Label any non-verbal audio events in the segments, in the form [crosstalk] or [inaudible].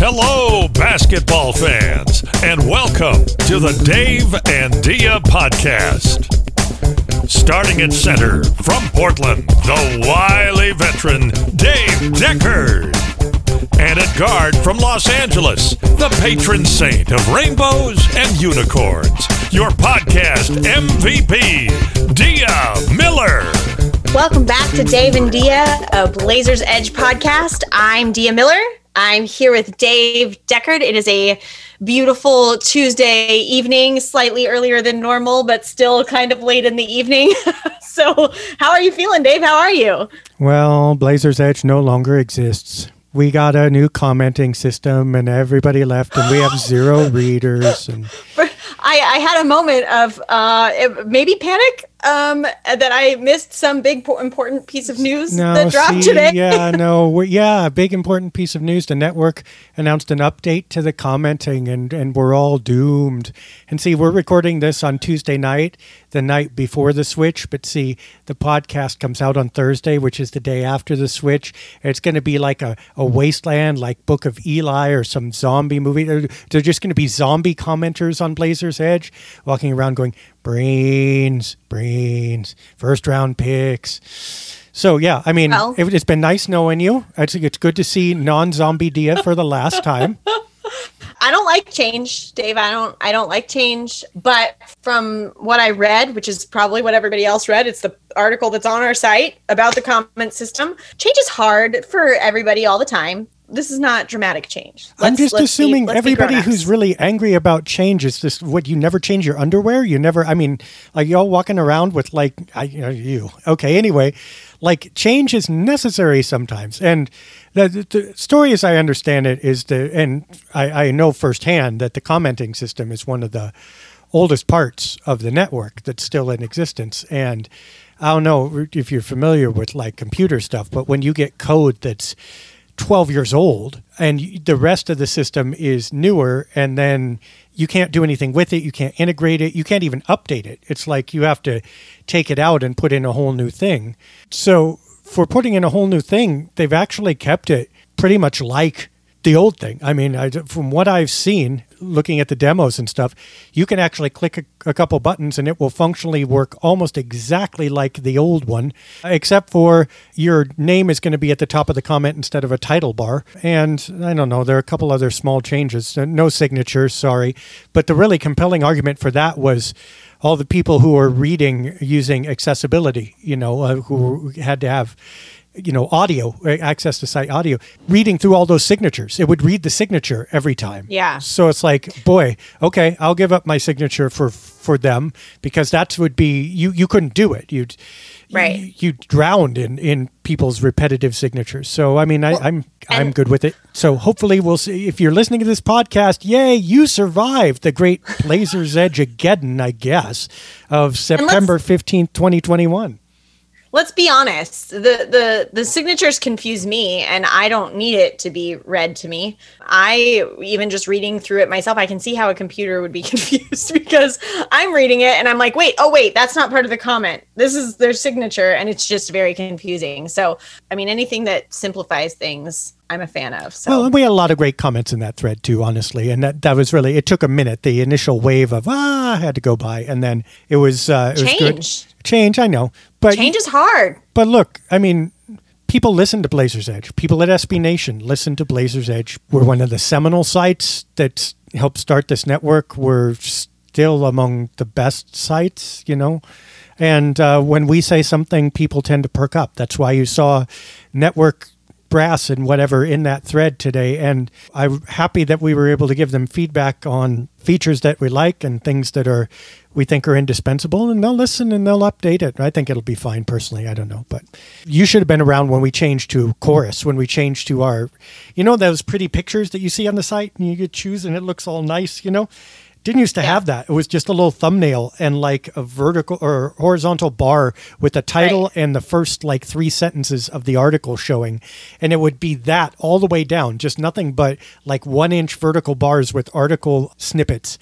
Hello, basketball fans, and welcome to the Dave and Dia podcast. Starting at center from Portland, the wily veteran Dave Deckard. And at guard from Los Angeles, the patron saint of rainbows and unicorns, your podcast MVP, Dia Miller. Welcome back to Dave and Dia, a Blazers Edge podcast. I'm Dia Miller. I'm here with Dave Deckard. It is a beautiful Tuesday evening, slightly earlier than normal, but still kind of late in the evening. [laughs] so, how are you feeling, Dave? How are you? Well, Blazers Edge no longer exists. We got a new commenting system, and everybody left, and we have zero [laughs] readers. And I, I had a moment of uh, maybe panic um, that I missed some big important piece of news no, that dropped see, today. yeah, [laughs] no, we're, yeah, a big important piece of news. The network announced an update to the commenting, and and we're all doomed. And see, we're recording this on Tuesday night, the night before the switch. But see, the podcast comes out on Thursday, which is the day after the switch. It's going to be like a, a wasteland, like Book of Eli or some zombie movie. They're, they're just going to be zombie commenters on Blazers Edge, walking around going brains, brains, first round picks. So yeah, I mean, Well- it, it's been nice knowing you. It's, it's good to see non-zombie Dia for the last time. [laughs] I don't like change, Dave. I don't I don't like change, but from what I read, which is probably what everybody else read, it's the article that's on our site about the comment system. Change is hard for everybody all the time. This is not dramatic change. I'm Let's- just let's be- assuming be everybody who's really angry about change is just what you never change your underwear. You never. I mean, like y'all walking around with like I you, know, you. Okay, anyway, like change is necessary sometimes, and the, the, the story, as I understand it, is the and I, I know firsthand that the commenting system is one of the oldest parts of the network that's still in existence, and I don't know if you're familiar with like computer stuff, but when you get code that's 12 years old and the rest of the system is newer and then you can't do anything with it you can't integrate it you can't even update it. It's like you have to take it out and put in a whole new thing. So for putting in a whole new thing they've actually kept it pretty much like the old thing. I mean I, from what i've seen looking at the demos and stuff you can actually click a, a couple buttons and it will functionally work almost exactly like the old one except for your name is going to be at the top of the comment instead of a title bar. And i don't know there are a couple other small changes. No signatures sorry. But the really compelling argument for that was all the people who are reading using accessibility you know uh, who had to have you know audio access to site audio reading through all those signatures. It would read the signature every time. Yeah. so it's like boy okay i'll give up my signature for for them because that would be you you couldn't do it. You'd Right. you, you drowned in in people's repetitive signatures. So i mean I, i'm i'm and- good with it. So hopefully we'll see if you're listening to this podcast yay you survived the great blazers edge again i guess of september 15th 2021 let's be honest the the the signatures confuse me and i don't need it to be read to me. I even just reading through it myself i can see how a computer would be [laughs] confused because i'm reading it and i'm like wait oh wait that's not part of the comment. This is their signature and it's just very confusing. So i mean anything that simplifies things i'm a fan of so. Well, we had a lot of great comments in that thread too, honestly, and that, that was really it took a minute. The initial wave of ah had to go by, and then it was uh, it was good. Change. I know, but change is hard but look, I mean, people listen to Blazers Edge. People at SB Nation listen to Blazers Edge. We're one of the seminal sites that helped start this network. We're still among the best sites, you know. And uh, when we say something, people tend to perk up. That's why you saw network brass and whatever in that thread today. And I'm happy that we were able to give them feedback on features that we like and things that are we think are indispensable. And they'll listen and they'll update it. I think it'll be fine personally. I don't know, but you should have been around when we changed to chorus. When we changed to our, you know, those pretty pictures that you see on the site and you get choose and it looks all nice. You know. Didn't used to have that. It was just a little thumbnail and like a vertical or horizontal bar with the title Right. and the first like three sentences of the article showing. And it would be that all the way down, just nothing but like one inch vertical bars with article snippets.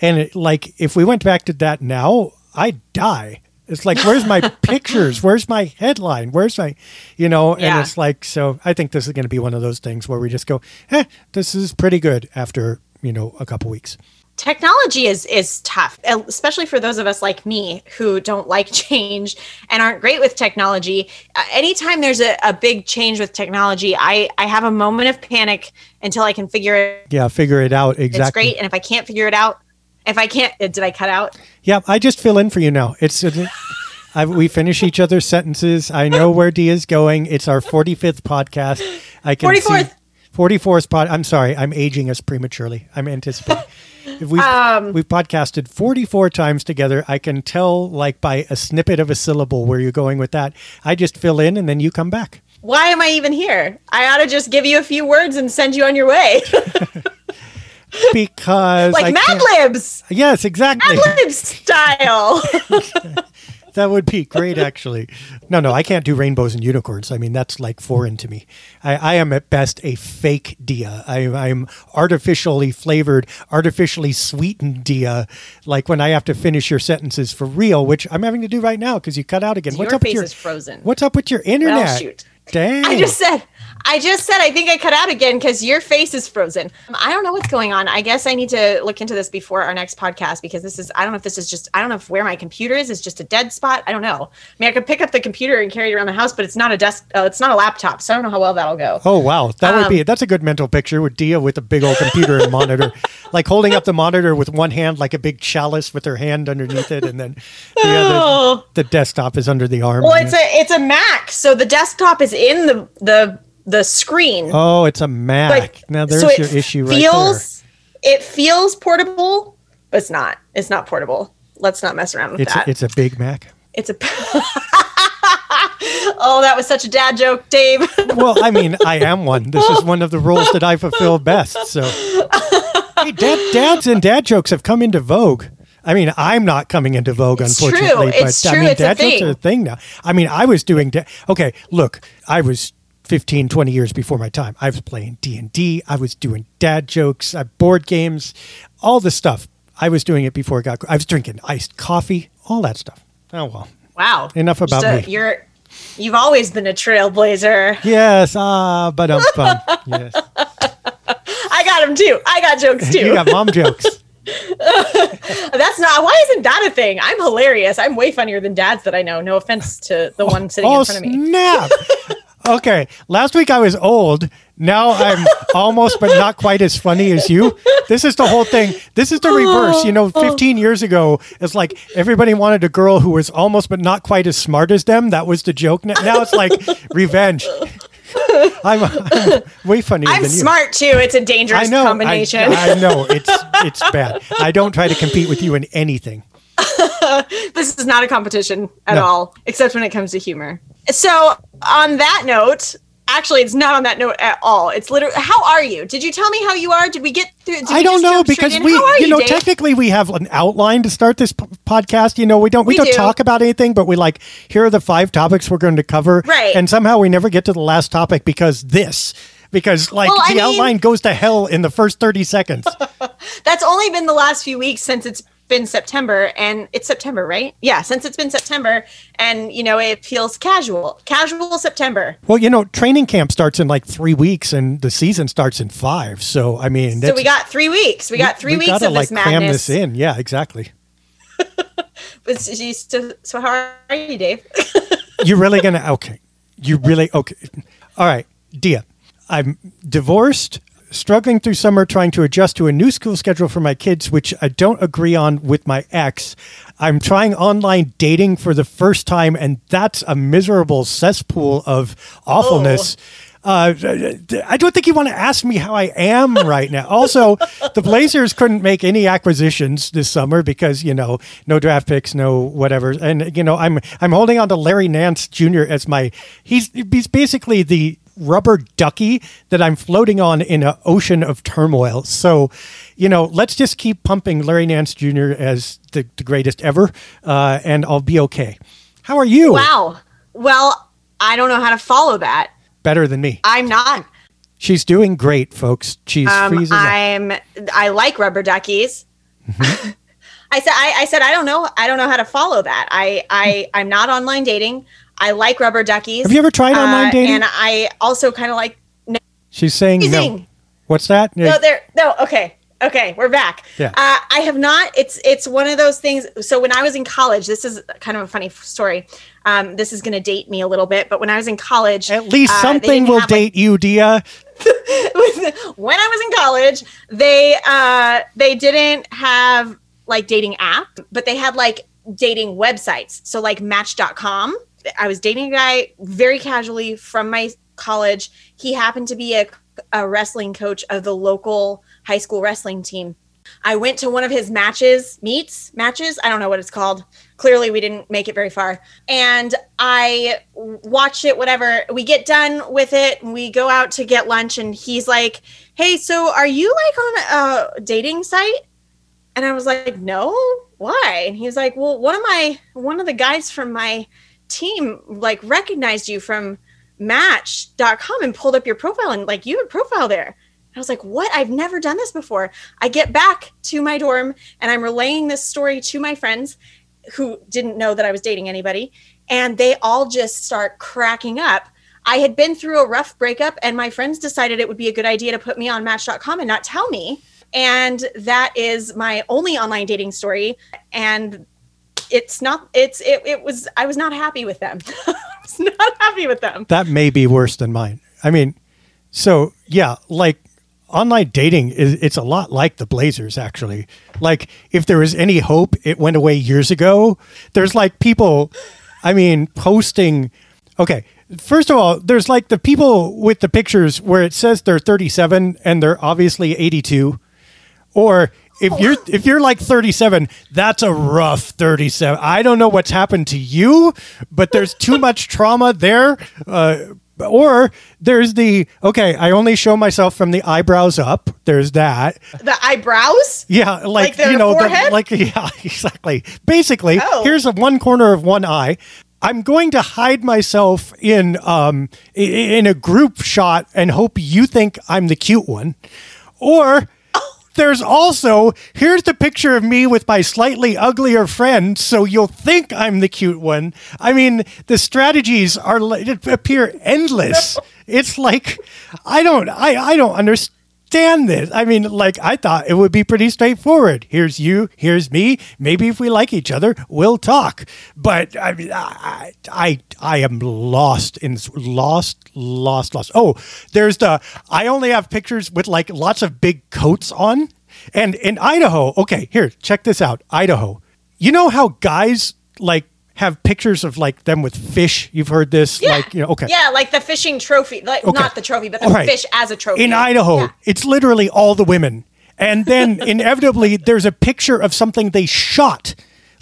And it, like if we went back to that now, I'd die. It's like, where's my [laughs] pictures? Where's my headline? Where's my, you know? Yeah. And it's like, so I think this is going to be one of those things where we just go, eh, this is pretty good after, you know, a couple weeks. Technology is is tough especially for those of us like me who don't like [laughs] change and aren't great with technology uh, anytime there's a, a big change with technology i i have a moment of panic until i can figure it Yeah, figure it out exactly it's great and if i can't figure it out if i can't uh, did i cut out Yeah, I just fill in for you now. It's [laughs] I, we finish each other's sentences. I know where d is going. It's our 45th podcast. I can 44th. see 44th pod. I'm sorry, I'm aging us prematurely. I'm anticipating. [laughs] If we've, Um, we've podcasted 44 times together. I can tell, like, by a snippet of a syllable where you're going with that. I just fill in and then you come back. why am i even here i ought to just give you a few words and send you on your way [laughs] Because I like mad can't- libs Yes, exactly. mad libs style [laughs] That would be great, actually. No, no, I can't do rainbows and unicorns. I mean, that's like foreign to me. I, I am at best a fake Dia. I, I'm artificially flavored, artificially sweetened Dia. Like when I have to finish your sentences for real, which I'm having to do right now because you cut out again. What's your up with face your is frozen What's up with your internet? shoot. Dang. I just said, I just said, I think I cut out again because your face is frozen. Um, I don't know what's going on. I guess I need to look into this before our next podcast because this is, I don't know if this is just, I don't know if where my computer is is just a dead spot. I don't know. I mean, I could pick up the computer and carry it around the house, but it's not a desk, uh, it's not a laptop. So I don't know how well that'll go. Oh wow, that would be Um, that's a good mental picture with Dia with a big old computer and monitor, [laughs] like holding up the monitor with one hand like a big chalice with her hand underneath it, and then the other [laughs] Oh. the desktop is under the arm. Well, it's a, it's a Mac. So the desktop is in the, the, the screen. oh, it's a Mac. now there's so your issue right feels, It feels portable, but it's not. It's not portable. Let's not mess around with there. It's that. a, it's a big Mac. It's a. [laughs] oh, that was such a dad joke, Dave. [laughs] Well, I mean, I am one. This is one of the roles that I fulfill best. So, hey, dad, dads and dad jokes have come into vogue. I mean, I'm not coming into vogue, It's true. unfortunately. It's but I true. mean, It's dad jokes are a thing. thing now. I mean, I was doing. Da- okay, look, I was 15, 20 years before my time. I was playing D and D. I was doing dad jokes, uh, board games, all the stuff. I was doing it before it got. I was drinking iced coffee, all that stuff. Oh well. wow. Enough about me. You're. You've always been a trailblazer. Yes, ah, but um, [laughs] yes. I got him too. I got jokes too. You got mom jokes. [laughs] That's not. Why isn't that a thing? I'm hilarious. I'm way funnier than dads that I know. No offense to the one sitting oh in front of me. snap! [laughs] okay, last week I was old. Now I'm [laughs] almost, but not quite as funny as you. This is the whole thing. This is the reverse. You know, 15 years ago, it's like everybody wanted a girl who was almost, but not quite as smart as them. That was the joke. Now it's like [laughs] revenge. I'm, I'm way funnier I'm than you. smart too. It's a dangerous know. I- combination. I, know. It's it's bad. I don't try to compete with you in anything. This is not a competition at No. all, except when it comes to humor. So, on that note, actually, it's not on that note at all. It's literally, how are you? Did you tell me how you are? Did we get through? I don't know because we, are you know, Dave? technically we have an outline to start this p- podcast. You know, we don't we, We don't do. talk about anything, but we like here are the five topics we're going to cover, Right. And somehow we never get to the last topic because this. Because like Well, the mean- outline goes to hell in the first thirty seconds. [laughs] That's only been the last few weeks since it's been September, and it's September, right? Yeah, since it's been September, and you know, it feels casual, casual September. well, you know, training camp starts in like three weeks, and the season starts in five. So I mean, So we got three weeks. We got three we weeks gotta, of this like cram madness. this in. Yeah, exactly. [laughs] But so, so how are you, Dave? [laughs] You're really gonna okay. You really okay. All right, Dia. I'm divorced, struggling through summer, trying to adjust to a new school schedule for my kids, which I don't agree on with my ex. I'm trying online dating for the first time, and that's a miserable cesspool of awfulness. Uh, I don't think you want to ask me how I am right now. Also, the Blazers couldn't make any acquisitions this summer because you know no draft picks, no whatever, and you know I'm I'm holding on to Larry Nance Jr. as my he's he's basically the rubber ducky that I'm floating on in an ocean of turmoil. So, you know, let's just keep pumping Larry Nance Jr. as the, the greatest ever, uh, and I'll be okay. How are you? wow. Well, I don't know how to follow that. Better than me. I'm not. She's doing great, folks. She's Um, freezing. I'm. I like rubber duckies. Mm-hmm. [laughs] I said I, I said I don't know I don't know how to follow that. I I I'm not online dating. I like rubber duckies. Have you ever tried online Uh, dating? And I also kind of like no, She's saying no. What's that? no there no okay okay we're back. Yeah. Uh, I have not. It's it's one of those things. So when I was in college, this is kind of a funny story. Um, this is going to date me a little bit, but when I was in college, At least uh, something will have, like, date you, Dia. [laughs] when I was in college, they uh they didn't have like dating app, but they had like dating websites. So like match.com. I was dating a guy very casually from my college. He happened to be a, a wrestling coach of the local high school wrestling team. I went to one of his matches, meets, matches. I don't know what it's called. Clearly, we didn't make it very far. And I watched it, whatever. We get done with it and we go out to get lunch. And he's like, Hey, so are you like on a dating site? And I was like, No, why? And he was like, Well, one of my, one of the guys from my team like recognized you from match.com and pulled up your profile and like you a profile there. I was like, what? I've never done this before. I get back to my dorm and I'm relaying this story to my friends who didn't know that I was dating anybody. And they all just start cracking up. I had been through a rough breakup and my friends decided it would be a good idea to put me on match.com and not tell me. And that is my only online dating story. And it's not, it's, it, it was, I was not happy with them. [laughs] I was not happy with them. That may be worse than mine. I mean, so yeah, like online dating is it's a lot like the Blazers actually. Like if there was any hope, it went away years ago. There's like people I mean posting okay, first of all, there's like the people with the pictures where it says they're 37 and they're obviously 82 or if you're if you're like 37 that's a rough 37 i don't know what's happened to you but there's too much [laughs] trauma there uh, or there's the okay i only show myself from the eyebrows up. There's that. The eyebrows? yeah like, Like you know the, like [laughs] yeah exactly. Basically Oh. here's a one corner of one eye. I'm going to hide myself in um in a group shot and hope you think i'm the cute one. Or there's also here's the picture of me with my slightly uglier friend so you'll think i'm the cute one. I mean the strategies are appear endless. [laughs] It's like i don't i i don't understand this. I mean, like I thought it would be pretty straightforward. Here's you, here's me. Maybe if we like each other, we'll talk. But I mean, I I I am lost in lost, lost, lost. Oh, there's the I only have pictures with like lots of big coats on. And in Idaho, okay, here, check this out. Idaho. You know how guys like have pictures of like them with fish? You've heard this, like you know, okay. Yeah, like the fishing trophy. Like Okay. not the trophy, but the right. fish as a trophy. In Idaho, Yeah. it's literally all the women. And then [laughs] inevitably there's a picture of something they shot.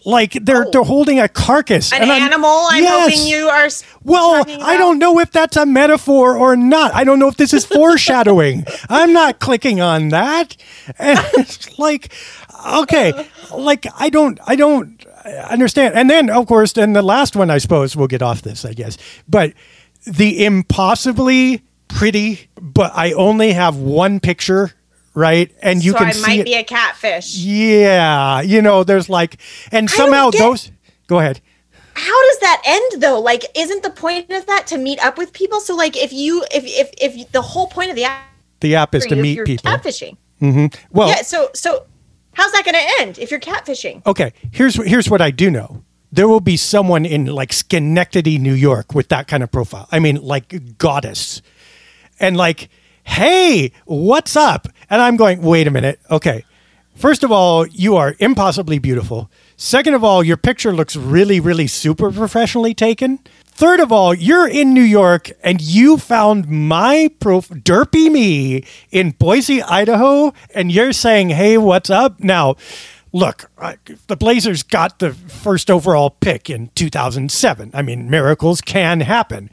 Like they're they're oh. holding a carcass. Oh. An And I'm- animal, I'm Yes. hoping you are. Well, I don't know if that's a metaphor or not. I don't know if this is [laughs] foreshadowing. I'm not clicking on that. [laughs] And it's like, okay, uh. like I don't, I don't understand. And then, of course, then the last one, I suppose, we'll get off this, I guess. But the impossibly pretty, but I only have one picture, right? And you so can I see might it. Might be a catfish. yeah, you know, there's like, and somehow get- those. Go ahead. How does that end though? Like, isn't the point of that to meet up with people? So, like, if you, if if if the whole point of the app The app is to meet you're people. catfishing. Mm-hmm. Well, yeah. So so, how's that going to end if you're catfishing? okay here's here's what i do know. There will be someone in like schenectady new york with that kind of profile. I mean like goddess. And like hey what's up? And i'm going wait a minute. Okay. First of all you are impossibly beautiful. Second of all your picture looks really really super professionally taken third of all you're in new york and you found my prof derpy me in boise idaho and you're saying hey what's up now look, the Blazers got the first overall pick in 2007. I mean, miracles can happen.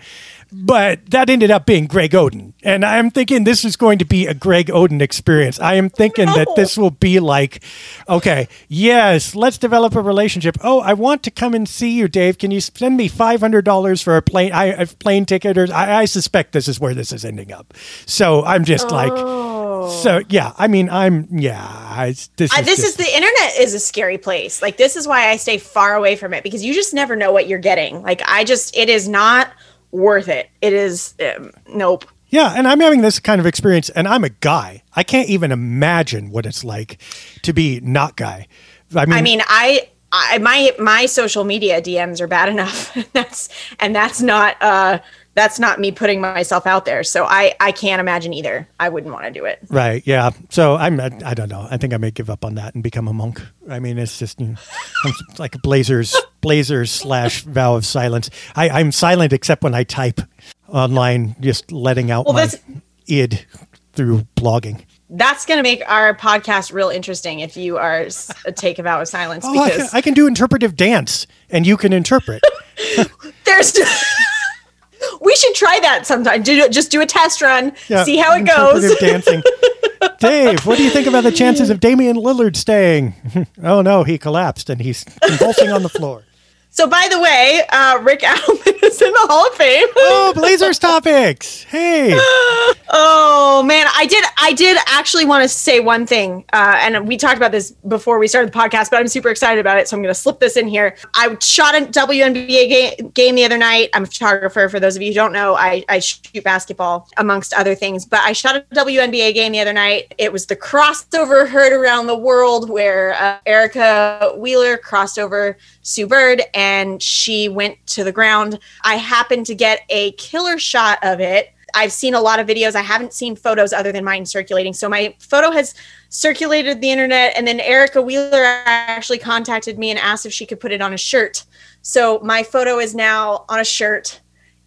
But that ended up being Greg Oden. And I'm thinking this is going to be a Greg Oden experience. I am thinking that this will be like, okay, yes, let's develop a relationship. Oh, I want to come and see you, Dave. Can you send me $500 for a plane, I, a plane ticket? Or I, I suspect this is where this is ending up. So I'm just like, oh. So yeah, I mean, I'm yeah. I, this is this just- is the internet is a scary place. Like this is why I stay far away from it because you just never know what you're getting. Like I just it is not worth it. It is um, nope. Yeah, and I'm having this kind of experience, and I'm a guy. I can't even imagine what it's like to be not guy. I mean, I mean, I, I my my social media DMs are bad enough. [laughs] that's and that's not uh that's not me putting myself out there. So I I can't imagine either. I wouldn't want to do it. right? Yeah. So I'm. I, I don't know. I think I may give up on that and become a monk. I mean, it's just you know, I'm [laughs] like Blazers Blazers slash vow of silence. I, I'm silent except when I type online, just letting out Well, my that's- id through blogging. That's going to make our podcast real interesting if you are a take a vow of silence Oh, I can, I can do interpretive dance, and you can interpret. [laughs] there's. [laughs] we should try that sometime. Do just do a test run, Yeah, see how it goes. dancing. [laughs] Dave, what do you think about the chances of Damian Lillard staying? [laughs] oh no, he collapsed and he's convulsing on the floor. So, by the way, uh, Rick [laughs] Adelman is in the Hall of Fame. Oh, Blazers topics. Hey. [laughs] Oh man, I did. I did actually want to say one thing, uh, and we talked about this before we started the podcast, but I'm super excited about it, so I'm going to slip this in here. I shot a WNBA ga- game the other night. I'm a photographer. For those of you who don't know, I, I shoot basketball amongst other things. But I shot a WNBA game the other night. It was the crossover heard around the world where uh, Erica Wheeler crossed over Sue Bird, and she went to the ground. I happened to get a killer shot of it. I've seen a lot of videos. I haven't seen photos other than mine circulating. So my photo has circulated the internet. And then Erica Wheeler actually contacted me and asked if she could put it on a shirt. So my photo is now on a shirt.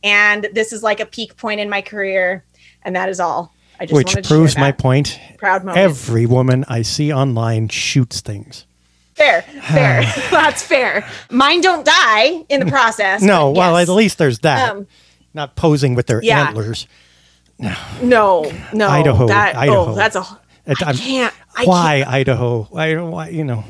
And this is like a peak point in my career. And that is all. I just Which proves my point. proud moment. Every woman I see online shoots things. Fair, fair. [sighs] [laughs] That's fair. Mine don't die in the process. No, well, yes. at least there's that. Um, Not posing with their yeah. antlers. no, no. Idaho, That, Idaho. Oh, that's a. It- I can't. I Why can't. Idaho? I don't. Why you know?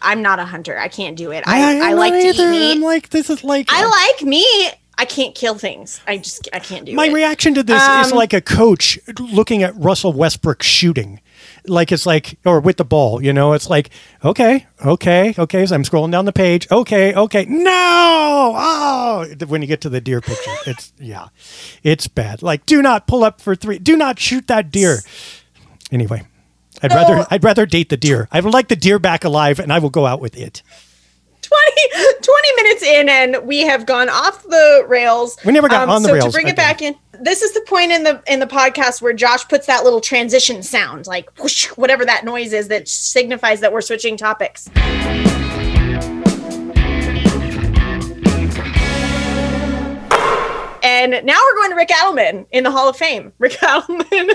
I'm not a hunter. I can't do it. I, I, I'm like not to either. eat I'm meat. like this is like I like meat. I can't kill things. I just I can't do My it. My reaction to this is Um, like a coach looking at Russell Westbrook shooting. Like it's like, or with the ball, you know, it's like, okay, okay, okay. So I'm scrolling down the page. Okay, okay. No. Oh, when you get to the deer picture, [laughs] it's, yeah, it's bad. Like, do not pull up for three. Do not shoot that deer. Anyway, I'd No. rather, I'd rather date the deer. I would like the deer back alive and I will go out with it. [laughs] 20, 20 minutes in and we have gone off the rails. We never got um, on the so rails, to bring it back in, this is the point in the in the podcast where Josh puts that little transition sound, like whoosh, whatever that noise is that signifies that we're switching topics. And now we're going to Rick Adelman in the Hall of Fame. [laughs] Rick Adelman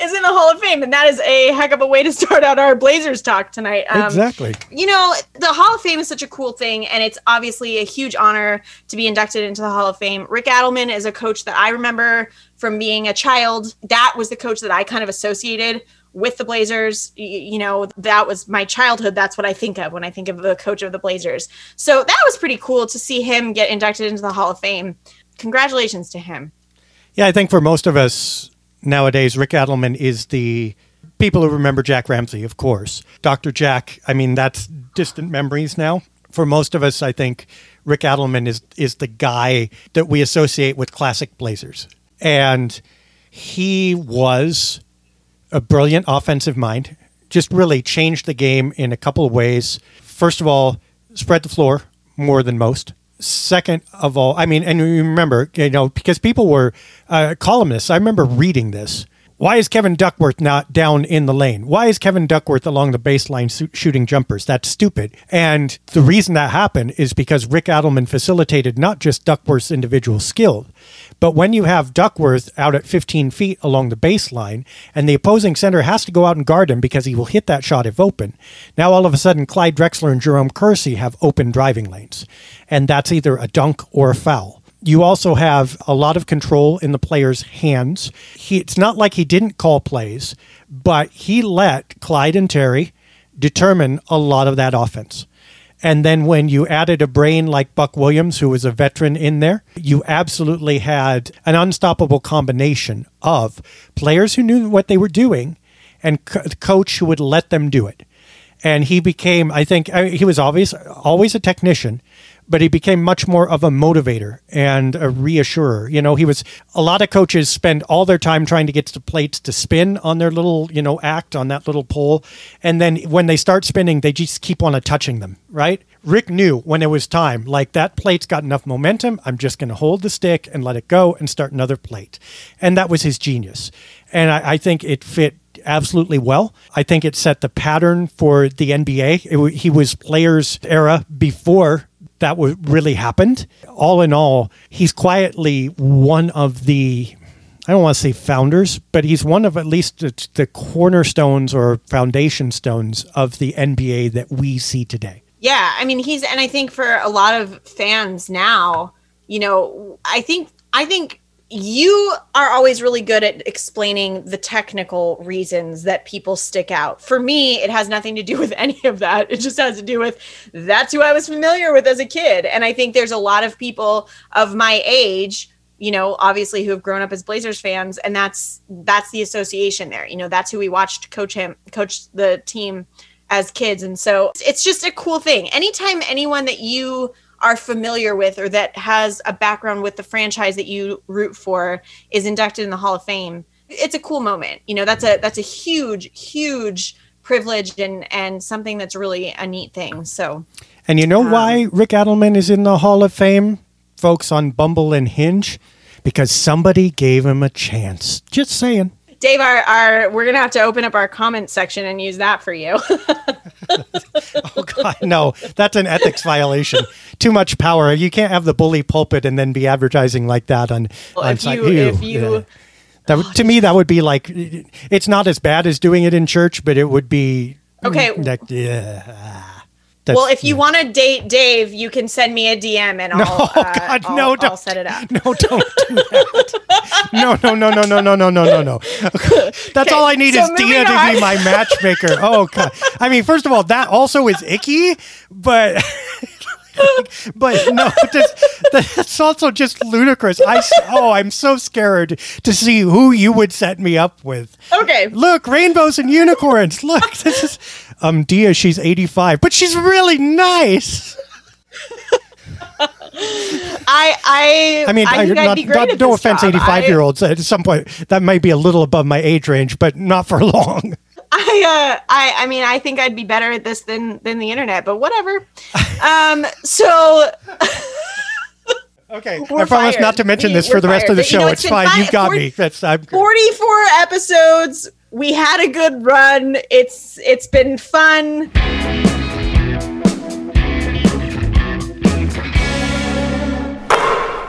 is in the Hall of Fame, and that is a heck of a way to start out our Blazers talk tonight. Um, exactly. you know, the Hall of Fame is such a cool thing, and it's obviously a huge honor to be inducted into the Hall of Fame. Rick Adelman is a coach that I remember from being a child. That was the coach that I kind of associated with the Blazers. You know, that was my childhood. That's what I think of when I think of the coach of the Blazers. So that was pretty cool to see him get inducted into the Hall of Fame. Congratulations to him. Yeah, I think for most of us nowadays, Rick Adelman is the people who remember Jack Ramsay, of course. Dr. Jack, I mean, that's distant memories now. For most of us, I think Rick Adelman is is the guy that we associate with classic Blazers. And he was a brilliant offensive mind. Just really changed the game in a couple of ways. First of all, spread the floor more than most. Second of all, I mean, and you remember, you know, because people were uh, columnists. I remember reading this. Why is Kevin Duckworth not down in the lane? Why is Kevin Duckworth along the baseline su- shooting jumpers? That's stupid. And the reason that happened is because Rick Adelman facilitated not just Duckworth's individual skill, but when you have Duckworth out at 15 feet along the baseline and the opposing center has to go out and guard him because he will hit that shot if open, now all of a sudden Clyde Drexler and Jerome Kersey have open driving lanes. And that's either a dunk or a foul. You also have a lot of control in the player's hands. He, it's not like he didn't call plays, but he let Clyde and Terry determine a lot of that offense. And then when you added a brain like Buck Williams, who was a veteran in there, you absolutely had an unstoppable combination of players who knew what they were doing and co- coach who would let them do it. And he became, I think, I, he was always always a technician, but he became much more of a motivator and a reassurer. You know, he was a lot of coaches spend all their time trying to get the plates to spin on their little, you know, act on that little pole. And then when they start spinning, they just keep on touching them, right? Rick knew when it was time, like that plate's got enough momentum. I'm just going to hold the stick and let it go and start another plate. And that was his genius. And I, I think it fit absolutely well. I think it set the pattern for the NBA. It, he was players era before that was really happened. All in all, he's quietly one of the I don't want to say founders, but he's one of at least the cornerstones or foundation stones of the NBA that we see today. Yeah, I mean he's and I think for a lot of fans now, you know, I think I think you are always really good at explaining the technical reasons that people stick out. For me, it has nothing to do with [laughs] any of that. It just has to do with that's who I was familiar with as a kid. And I think there's a lot of people of my age you know obviously who have grown up as blazers fans and that's that's the association there you know that's who we watched coach him coach the team as kids and so it's just a cool thing anytime anyone that you are familiar with or that has a background with the franchise that you root for is inducted in the Hall of Fame, it's a cool moment. You know, that's a that's a huge, huge privilege and and something that's really a neat thing. So And you know um, why Rick Adelman is in the Hall of Fame, folks on Bumble and Hinge? Because somebody gave him a chance. Just saying. Dave, our, our we're gonna have to open up our comment section and use that for you. [laughs] oh God, no, that's an ethics violation. Too much power. You can't have the bully pulpit and then be advertising like that on well, on site. You, if you. Yeah. That, to me, that would be like it's not as bad as doing it in church, but it would be okay. Like, yeah. That's, well, if you want to date Dave, you can send me a DM and [laughs] I'll, no, uh, God, I'll, no, don't, I'll set it up. [laughs] No, don't do that. no, no, no, no, no, no, no, no, no, no. [laughs] That's okay, all I need so is Dia to be my matchmaker. Oh, God. I mean, first of all, that also is icky, but. but no, that's also just ludicrous. I oh, I'm so scared to see who you would set me up with. Okay, look, rainbows and unicorns. Look, this is um Dia. She's 85, but she's really nice. [laughs] I I I mean, I, not, not, no offense, 85 year olds. At some point, that might be a little above my age range, but not for [laughs] long. I uh I I mean I think I'd be better at this than than the internet, but whatever. um so [laughs] Okay, We're I promise fired. not to mention we, this for the rest of the show. You know, it's, fine. You've got 40, me. That's I'm good. 44 episodes. We had a good run. It's it's been fun.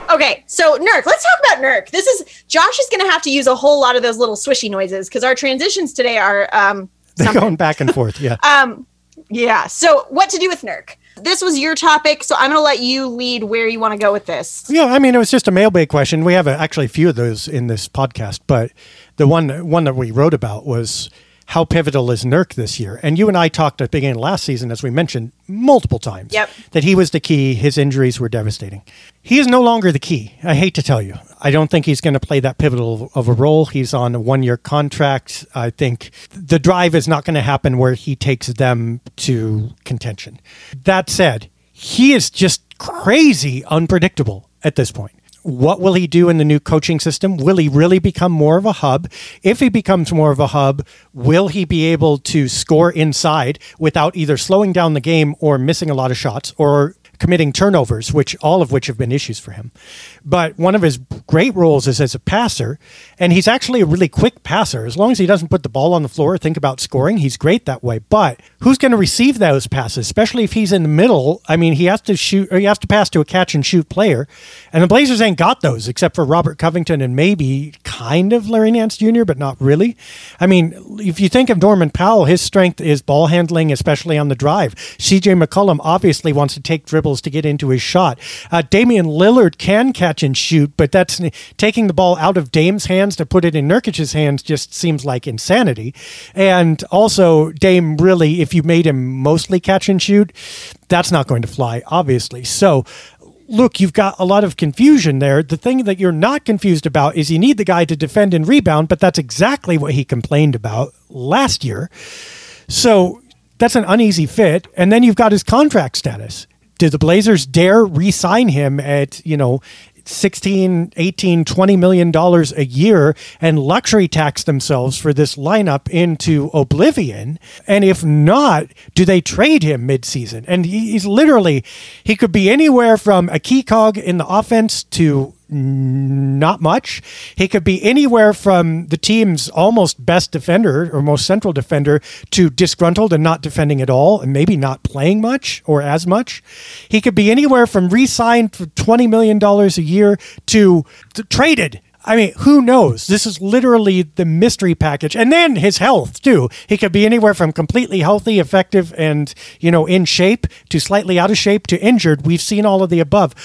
Okay, so Nurk, let's talk about Nurk. This is Josh is going to have to use a whole lot of those little swishy noises because our transitions today are um, they're going back and forth. Yeah. [laughs] um, yeah. So, what to do with Nurk? This was your topic, so I'm going to let you lead where you want to go with this. Yeah, I mean, it was just a mailbag question. We have a, actually a few of those in this podcast, but the one one that we wrote about was how pivotal is Nurk this year? And you and I talked at the beginning of last season, as we mentioned multiple times, yep. that he was the key. His injuries were devastating. He is no longer the key. I hate to tell you. I don't think he's going to play that pivotal of a role. He's on a one year contract. I think the drive is not going to happen where he takes them to contention. That said, he is just crazy unpredictable at this point what will he do in the new coaching system? Will he really become more of a hub? If he becomes more of a hub, will he be able to score inside without either slowing down the game or missing a lot of shots or committing turnovers, which all of which have been issues for him. But one of his great roles is as a passer, and he's actually a really quick passer. As long as he doesn't put the ball on the floor, think about scoring, he's great that way. But who's going to receive those passes, especially if he's in the middle? I mean, he has to shoot or he has to pass to a catch and shoot player, and the Blazers ain't got those except for Robert Covington and maybe kind of Larry Nance Jr., but not really. I mean, if you think of Norman Powell, his strength is ball handling, especially on the drive. CJ McCollum obviously wants to take dribbles to get into his shot. Uh, Damian Lillard can catch and shoot, but that's taking the ball out of Dame's hands to put it in Nurkic's hands just seems like insanity. And also, Dame really, if you made him mostly catch and shoot, that's not going to fly, obviously. So look, you've got a lot of confusion there. The thing that you're not confused about is you need the guy to defend and rebound, but that's exactly what he complained about last year. So that's an uneasy fit. And then you've got his contract status. Did the Blazers dare re-sign him at, you know, 16 18 20 million dollars a year and luxury tax themselves for this lineup into oblivion? And if not do they trade him midseason? And he's literally he could be anywhere from a key cog in the offense to not much. He could be anywhere from the team's almost best defender or most central defender to disgruntled and not defending at all and maybe not playing much or as much. He could be anywhere from re signed for $20 million a year to, to traded. I mean, who knows? This is literally the mystery package. And then his health, too. He could be anywhere from completely healthy, effective, and, you know, in shape to slightly out of shape to injured. We've seen all of the above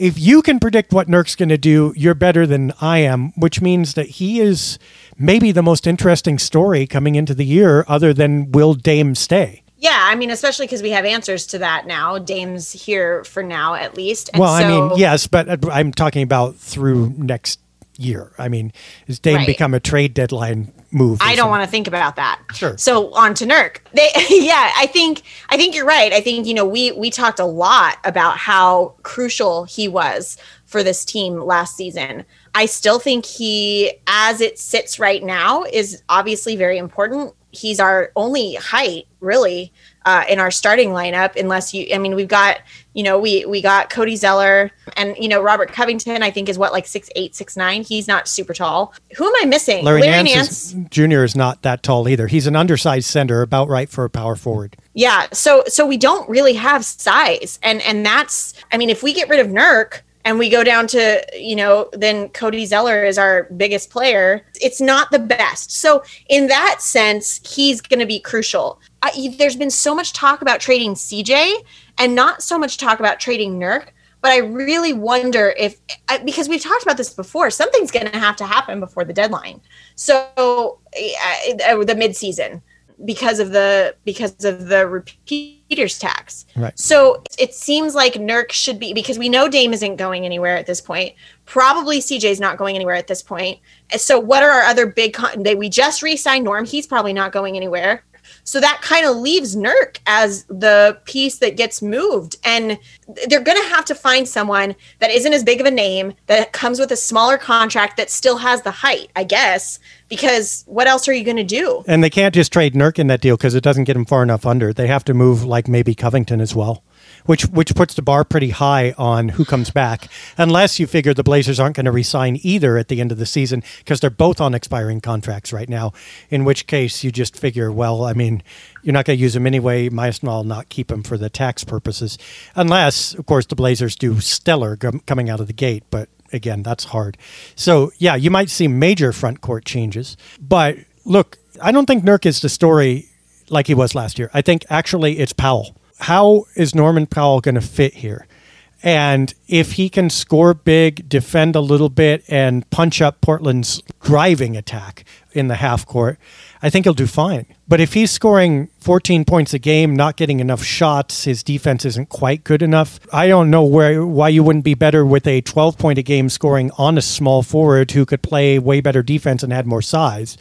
if you can predict what Nurk's going to do, you're better than I am, which means that he is maybe the most interesting story coming into the year, other than will Dame stay? Yeah, I mean, especially because we have answers to that now. Dame's here for now, at least. And well, so, I mean, yes, but uh, I'm talking about through next year. I mean, is Dame right. become a trade deadline move? I don't want to think about that. Sure. So on to Nurk. They, [laughs] yeah, I think I think you're right. I think you know we we talked a lot about how crucial he was for this team last season. I still think he, as it sits right now, is obviously very important. He's our only height, really, uh, in our starting lineup. Unless you, I mean, we've got you know, we we got Cody Zeller and you know Robert Covington. I think is what like six eight six nine. He's not super tall. Who am I missing? Larry, Larry Nance, Nance. Jr. is not that tall either. He's an undersized center, about right for a power forward. Yeah. So so we don't really have size, and and that's I mean, if we get rid of Nurk and we go down to you know then cody zeller is our biggest player it's not the best so in that sense he's going to be crucial I, there's been so much talk about trading cj and not so much talk about trading Nurk. But I really wonder if, because we've talked about this before, something's going to have to happen before the deadline. So uh, the midseason because of the because of the repeaters tax. Right. So it seems like Nurk should be because we know Dame isn't going anywhere at this point. Probably CJ's not going anywhere at this point. So what are our other big? Con- they, we just re-signed Norm. He's probably not going anywhere. So that kind of leaves Nurk as the piece that gets moved. And they're going to have to find someone that isn't as big of a name, that comes with a smaller contract, that still has the height, I guess, because what else are you going to do? And they can't just trade Nurk in that deal because it doesn't get him far enough under. They have to move like maybe Covington as well which which puts the bar pretty high on who comes back, unless you figure the Blazers aren't going to resign either at the end of the season because they're both on expiring contracts right now. In which case, you just figure, well, I mean, you're not going to use them anyway. Might as well not keep them for the tax purposes, unless, of course, the Blazers do stellar g- coming out of the gate, but. Again, that's hard. So, yeah, you might see major front court changes. But look, I don't think Nurk is the story like he was last year. I think actually it's Powell how is Norman Powell going to fit here? And if he can score big, defend a little bit, and punch up Portland's driving attack in the half court, I think he'll do fine. But if he's scoring 14 points a game, not getting enough shots, his defense isn't quite good enough. I don't know where why you wouldn't be better with a 12 point a game scoring on a small forward who could play way better defense and had more size.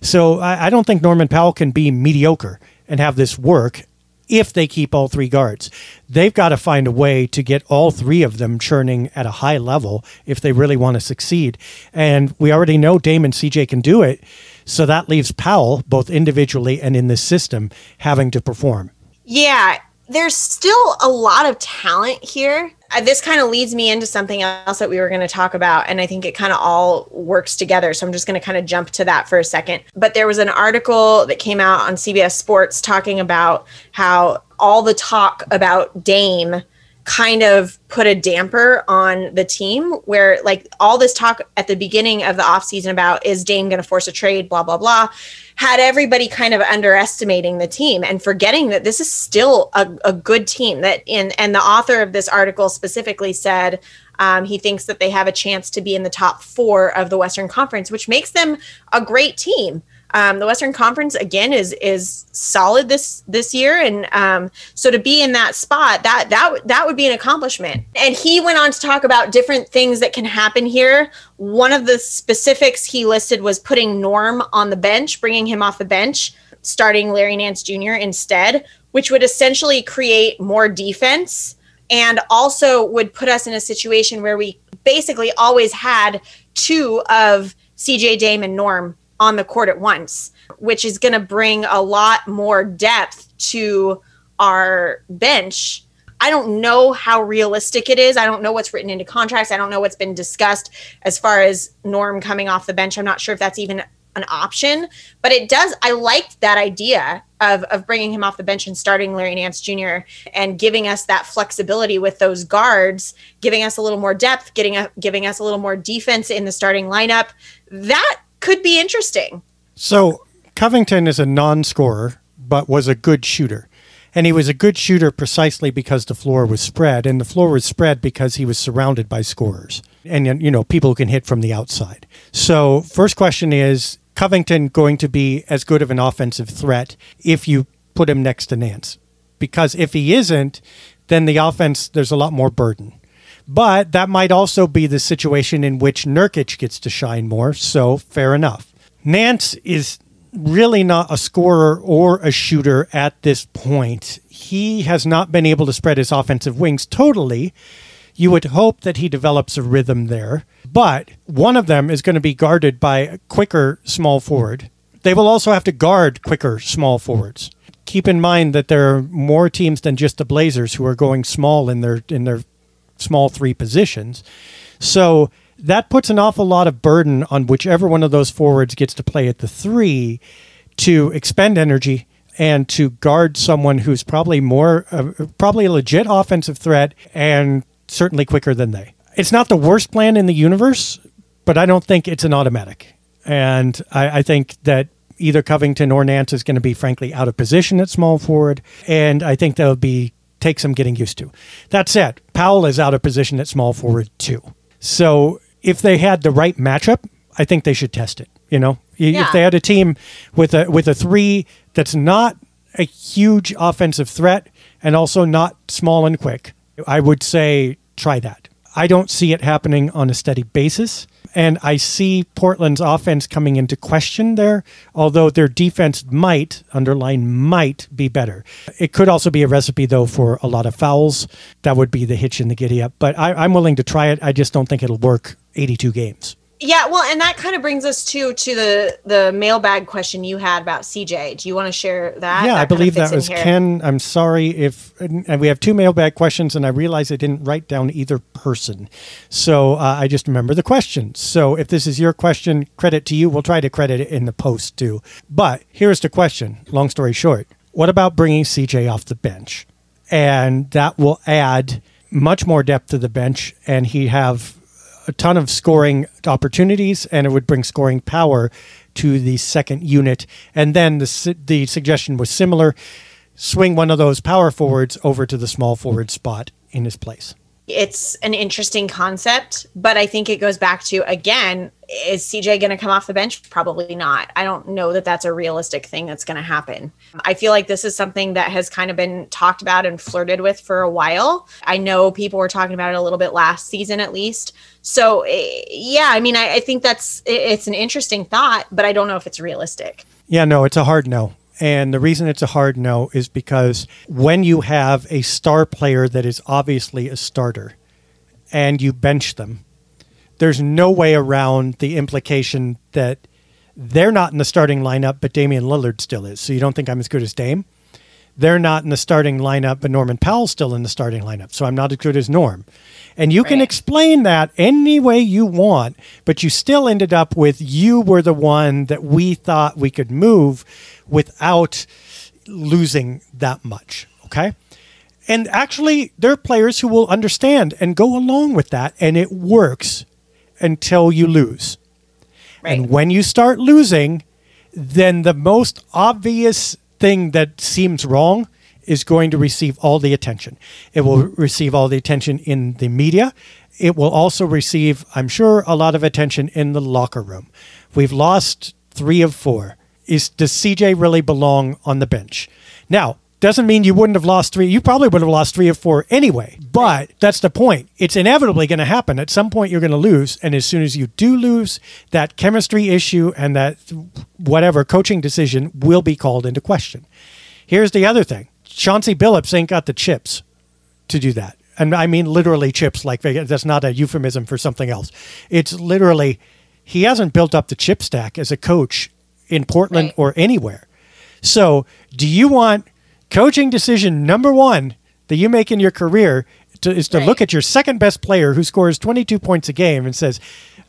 So I, I don't think Norman Powell can be mediocre and have this work if they keep all three guards. They've got to find a way to get all three of them churning at a high level if they really want to succeed. And we already know Dame and CJ can do it. So that leaves Powell, both individually and in the system, having to perform. Yeah, there's still a lot of talent here. Uh, this kind of leads me into something else that we were going to talk about. And I think it kind of all works together. So I'm just going to kind of jump to that for a second. But there was an article that came out on CBS Sports talking about how all the talk about Dame kind of put a damper on the team where like all this talk at the beginning of the offseason about is Dame going to force a trade blah blah blah had everybody kind of underestimating the team and forgetting that this is still a, a good team that in and the author of this article specifically said um, he thinks that they have a chance to be in the top four of the western conference which makes them a great team Um, the Western Conference again is is solid this this year, and um, so to be in that spot, that that that would be an accomplishment. And he went on to talk about different things that can happen here. One of the specifics he listed was putting Norm on the bench, bringing him off the bench, starting Larry Nance Jr. instead, which would essentially create more defense and also would put us in a situation where we basically always had two of CJ Dame and Norm on the court at once, which is going to bring a lot more depth to our bench. I don't know how realistic it is. I don't know what's written into contracts. I don't know what's been discussed as far as Norm coming off the bench. I'm not sure if that's even an option, but it does. I liked that idea of, of bringing him off the bench and starting Larry Nance Jr. and giving us that flexibility with those guards, giving us a little more depth, getting a, giving us a little more defense in the starting lineup. That could be interesting. So Covington is a non-scorer, but was a good shooter. And he was a good shooter precisely because the floor was spread, and the floor was spread because he was surrounded by scorers and you know people who can hit from the outside. So first question is Covington going to be as good of an offensive threat if you put him next to Nance? Because if he isn't, then the offense, there's a lot more burden. But that might also be the situation in which Nurkic gets to shine more, so fair enough. Nance is really not a scorer or a shooter at this point. He has not been able to spread his offensive wings totally. You would hope that he develops a rhythm there. But one of them is going to be guarded by a quicker small forward. They will also have to guard quicker small forwards. Keep in mind that there are more teams than just the Blazers who are going small in their in their small three positions. So that puts an awful lot of burden on whichever one of those forwards gets to play at the three to expend energy and to guard someone who's probably more, uh, probably a legit offensive threat and certainly quicker than they it's not the worst plan in the universe, but I don't think it's an automatic. And I, I think that either Covington or Nance is going to be, frankly, out of position at small forward. And I think that'll be take some getting used to. That said, Powell is out of position at small forward too. So if they had the right matchup, I think they should test it. You know, yeah. if they had a team with a with a three that's not a huge offensive threat and also not small and quick, I would say try that. I don't see it happening on a steady basis. And I see Portland's offense coming into question there, although their defense might, underline might, be better. It could also be a recipe, though, for a lot of fouls. That would be the hitch in the giddy up. But I, I'm willing to try it. I just don't think it'll work 82 games. Yeah, well, and that kind of brings us to to the the mailbag question you had about CJ. Do you want to share that? Yeah, that I believe that was Ken. I'm sorry if and we have two mailbag questions, and I realize I didn't write down either person, so uh, I just remember the question. So if this is your question, credit to you. We'll try to credit it in the post too. But here's the question. Long story short, what about bringing CJ off the bench? And that will add much more depth to the bench, and he have a ton of scoring opportunities and it would bring scoring power to the second unit. And then the, the suggestion was similar swing one of those power forwards over to the small forward spot in his place it's an interesting concept, but I think it goes back to again, is CJ going to come off the bench? Probably not. I don't know that that's a realistic thing that's going to happen. I feel like this is something that has kind of been talked about and flirted with for a while. I know people were talking about it a little bit last season, at least. So, eh, yeah, I mean, I, I think that's it's an interesting thought, but I don't know if it's realistic. Yeah, no, it's a hard no. And the reason it's a hard no is because when you have a star player that is obviously a starter and you bench them, there's no way around the implication that they're not in the starting lineup, but Damian Lillard still is. So you don't think I'm as good as Dame? They're not in the starting lineup, but Norman Powell's still in the starting lineup. So I'm not as good as Norm. And you right. can explain that any way you want, but you still ended up with you were the one that we thought we could move without losing that much. Okay. And actually, there are players who will understand and go along with that, and it works until you lose. Right. And when you start losing, then the most obvious thing that seems wrong is going to receive all the attention. It will mm-hmm. receive all the attention in the media. It will also receive, I'm sure, a lot of attention in the locker room. We've lost three of four is does CJ really belong on the bench? Now, doesn't mean you wouldn't have lost three. You probably would have lost three or four anyway. But that's the point. It's inevitably going to happen. At some point, you're going to lose. And as soon as you do lose, that chemistry issue and that whatever coaching decision will be called into question. Here's the other thing Chauncey Billups ain't got the chips to do that. And I mean literally chips, like that's not a euphemism for something else. It's literally, he hasn't built up the chip stack as a coach in Portland Right. or anywhere. So, do you want coaching decision number one that you make in your career to, is to Right. look at your second best player who scores 22 points a game and says,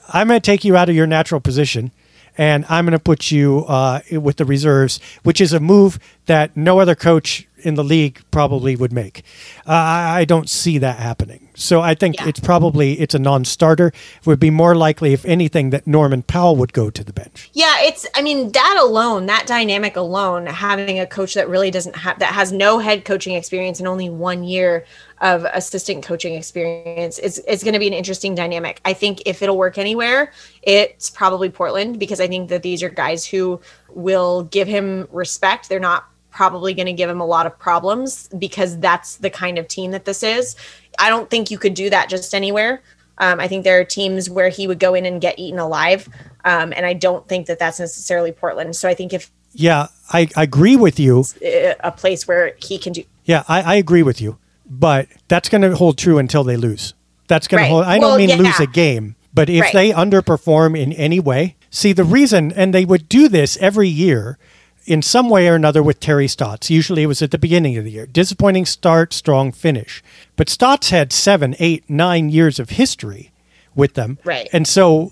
I'm going to take you out of your natural position and I'm going to put you uh, with the reserves, which is a move that no other coach in the league probably would make. Uh, I I don't see that happening. So I think Yeah. it's probably it's a non-starter. It would be more likely, if anything, that Norman Powell would go to the bench. Yeah, it's I mean that alone, that dynamic alone, having a coach that really doesn't have that has no head coaching experience and only one year of assistant coaching experience is is going to be an interesting dynamic. I think if it'll work anywhere, it's probably Portland because I think that these are guys who will give him respect. They're not probably going to give him a lot of problems because that's the kind of team that this is. I don't think you could do that just anywhere. Um, I think there are teams where he would go in and get eaten alive, um, and I don't think that that's necessarily Portland. So I think if Yeah, I, I agree with you. uh, a place where he can do Yeah, I, I agree with you. But that's going to hold true until they lose. That's going Right. to hold. I Well, don't mean yeah. lose a game, but if Right. they underperform in any way, see the reason, and they would do this every year in some way or another with Terry Stotts. Usually it was at the beginning of the year. Disappointing start, strong finish. But Stotts had seven, eight, nine years of history with them. Right. And so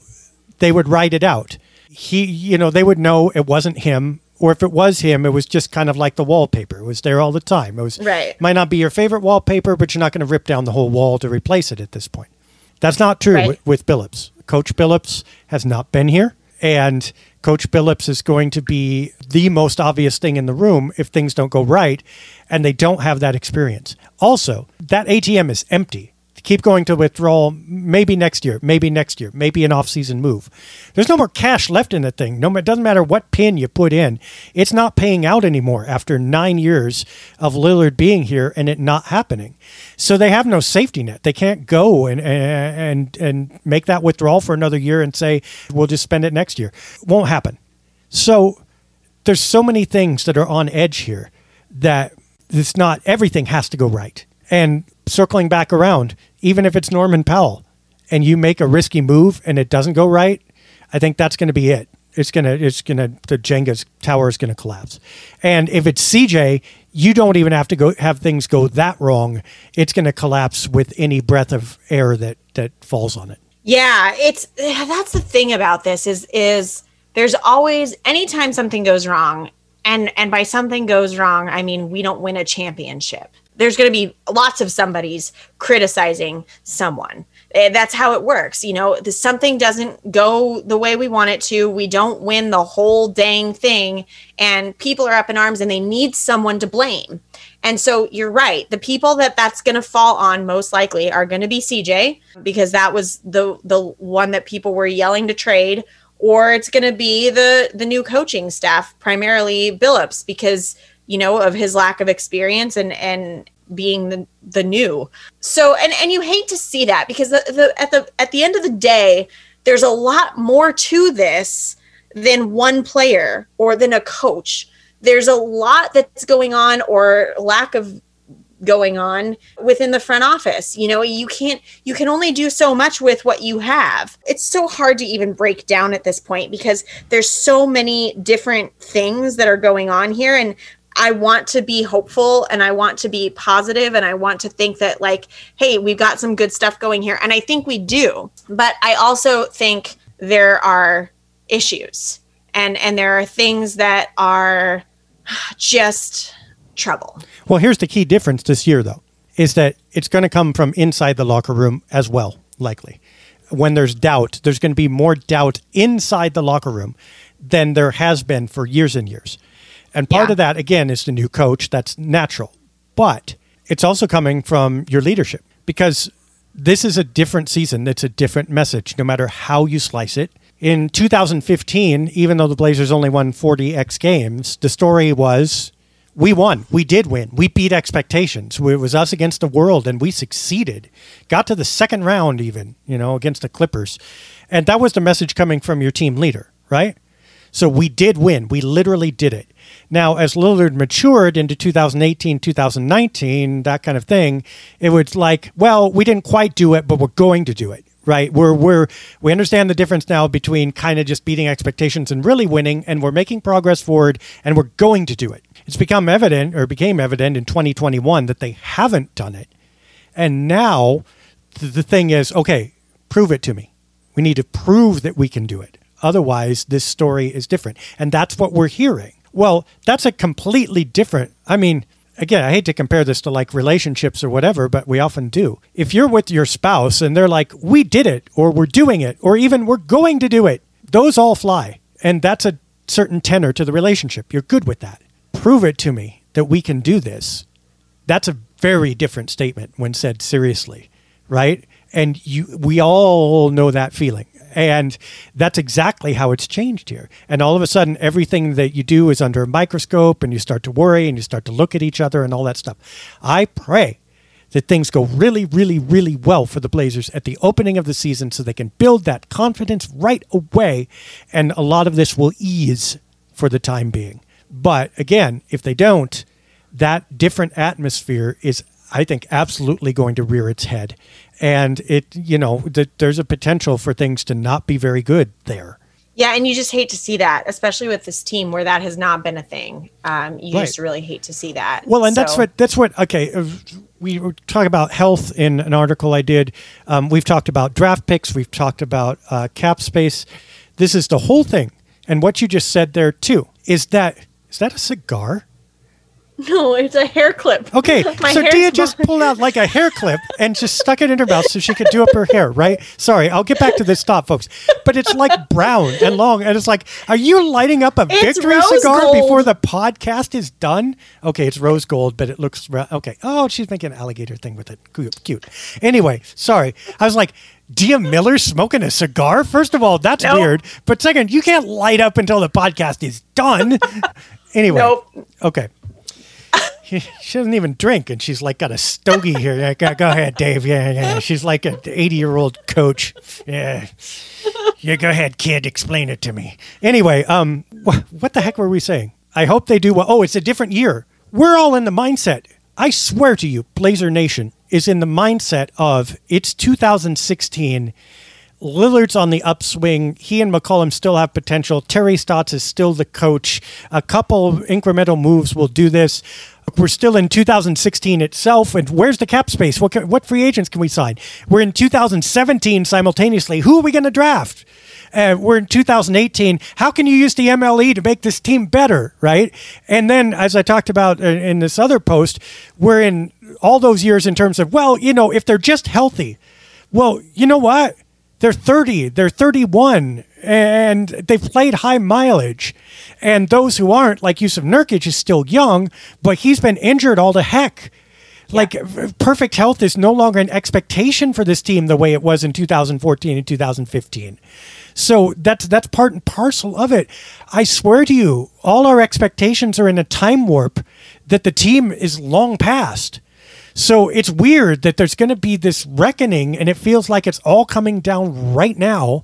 they would write it out. He, you know, they would know it wasn't him, or if it was him, it was just kind of like the wallpaper. It was there all the time. It was Right. might not be your favorite wallpaper, but you're not going to rip down the whole wall to replace it at this point. That's not true Right. with, with Billups. Coach Billups has not been here, and Coach Billups is going to be the most obvious thing in the room if things don't go right, and they don't have that experience. Also, that ATM is empty. Keep going to withdrawal, maybe next year, maybe next year, maybe an off-season move. There's no more cash left in the thing. No, it doesn't matter what pin you put in. It's not paying out anymore after nine years of Lillard being here and it not happening. So they have no safety net. They can't go and and and make that withdrawal for another year and say we'll just spend it next year. Won't happen. So there's so many things that are on edge here that it's not everything has to go right. And circling back around, even if it's Norman Powell and you make a risky move and it doesn't go right, I think that's going to be it. It's gonna, it's gonna, the Jenga's tower is gonna collapse. And if it's CJ, you don't even have to go have things go that wrong. It's gonna collapse with any breath of air that that falls on it. Yeah, it's [sighs] that's the thing about this is is there's always anytime something goes wrong, and and by something goes wrong, I mean we don't win a championship. There's going to be lots of somebody's criticizing someone. Eh, That's how it works. You know, something doesn't go the way we want it to. We don't win the whole dang thing, and people are up in arms and they need someone to blame. And so you're right. The people that that's going to fall on most likely are going to be CJ because that was the the one that people were yelling to trade or it's going to be the the new coaching staff, primarily Billups because you know of his lack of experience and and being the the new. So and and you hate to see that because the, the at the at the end of the day there's a lot more to this than one player or than a coach. There's a lot that's going on or lack of going on within the front office. You know you can't you can only do so much with what you have. It's so hard to even break down at this point because there's so many different things that are going on here. And I want to be hopeful and I want to be positive and I want to think that like hey we've got some good stuff going here and I think we do but I also think there are issues and and there are things that are just trouble. Well, here's the key difference this year, though, is that it's going to come from inside the locker room as well, likely. When there's doubt, there's going to be more doubt inside the locker room than there has been for years and years. And part Yeah. of that, again, is the new coach. That's natural. But it's also coming from your leadership because this is a different season. It's a different message, no matter how you slice it. In 2015, even though the Blazers only won 40 X games, the story was we won. We did win. We beat expectations. It was us against the world, and we succeeded. Got to the second round, even, you know, against the Clippers. And that was the message coming from your team leader, right? So we did win. We literally did it. Now, as Lillard matured into 2018, 2019, that kind of thing, it was like, well, we didn't quite do it, but we're going to do it right? We're we're we understand the difference now between kind of just beating expectations and really winning and we're making progress forward and we're going to do it. It's become evident or became evident in 2021 that they haven't done it. And now the thing is okay prove it to me. We need to prove that we can do it. Otherwise this story is different. And that's what we're hearing well that's a completely different i mean again, I hate to compare this to like relationships or whatever, but we often do. If you're with your spouse and they're like, we did it, or we're doing it, or even we're going to do it, those all fly. And that's a certain tenor to the relationship. You're good with that. Prove it to me that we can do this. That's a very different statement when said seriously, right? And you, we all know that feeling. And that's exactly how it's changed here. And all of a sudden, everything that you do is under a microscope and you start to worry and you start to look at each other and all that stuff. I pray that things go really, really, really well for the Blazers at the opening of the season so they can build that confidence right away. And a lot of this will ease for the time being. But again, if they don't, that different atmosphere is, I think, absolutely going to rear its head and it you know th- there's a potential for things to not be very good there. Yeah and you just hate to see that especially with this team where that has not been a thing. Um, you right. just really hate to see that. Well and so. that's what that's what okay uh, we talk about health in an article i did. Um, we've talked about draft picks we've talked about uh, cap space. This is the whole thing. And what you just said there too is that is that a cigar [laughs] No, it's a hair clip. Okay, [laughs] so Dia just pulled out like a hair clip and just stuck it in her mouth so she could do up her hair, right? Sorry, I'll get back to this stop, folks. But it's like brown and long, and it's like, are you lighting up a it's victory cigar gold. before the podcast is done? Okay, it's rose gold, but it looks okay. Oh, she's making an alligator thing with it. Cute, cute. Anyway, sorry. I was like, Dia Miller smoking a cigar? First of all, that's nope. weird. But second, you can't light up until the podcast is done. [laughs] anyway, nope. okay [laughs] she doesn't even drink, and she's like got a stogie here. Yeah, go, go ahead, Dave. Yeah, yeah. She's like an eighty-year-old coach. Yeah, yeah. Go ahead, kid. Explain it to me. Anyway, um, wh- what the heck were we saying? I hope they do well. Oh, it's a different year. We're all in the mindset. I swear to you, Blazer Nation is in the mindset of it's 2016 Lillard's on the upswing. He and McCollum still have potential. Terry Stotts is still the coach. A couple incremental moves will do this. We're still in 2016 itself, and where's the cap space? What can, what free agents can we sign? We're in 2017 simultaneously. Who are we going to draft? Uh, we're in 2018. How can you use the MLE to make this team better, right? And then, as I talked about in this other post, we're in all those years in terms of, well, you know, if they're just healthy, well, you know what? They're 30, they're 31, and they've played high mileage. And those who aren't, like Jusuf Nurkic, is still young, but he's been injured all the heck. Yeah. Like perfect health is no longer an expectation for this team the way it was in 2014 and 2015. So that's that's part and parcel of it. I swear to you, all our expectations are in a time warp that the team is long past. So it's weird that there's going to be this reckoning, and it feels like it's all coming down right now.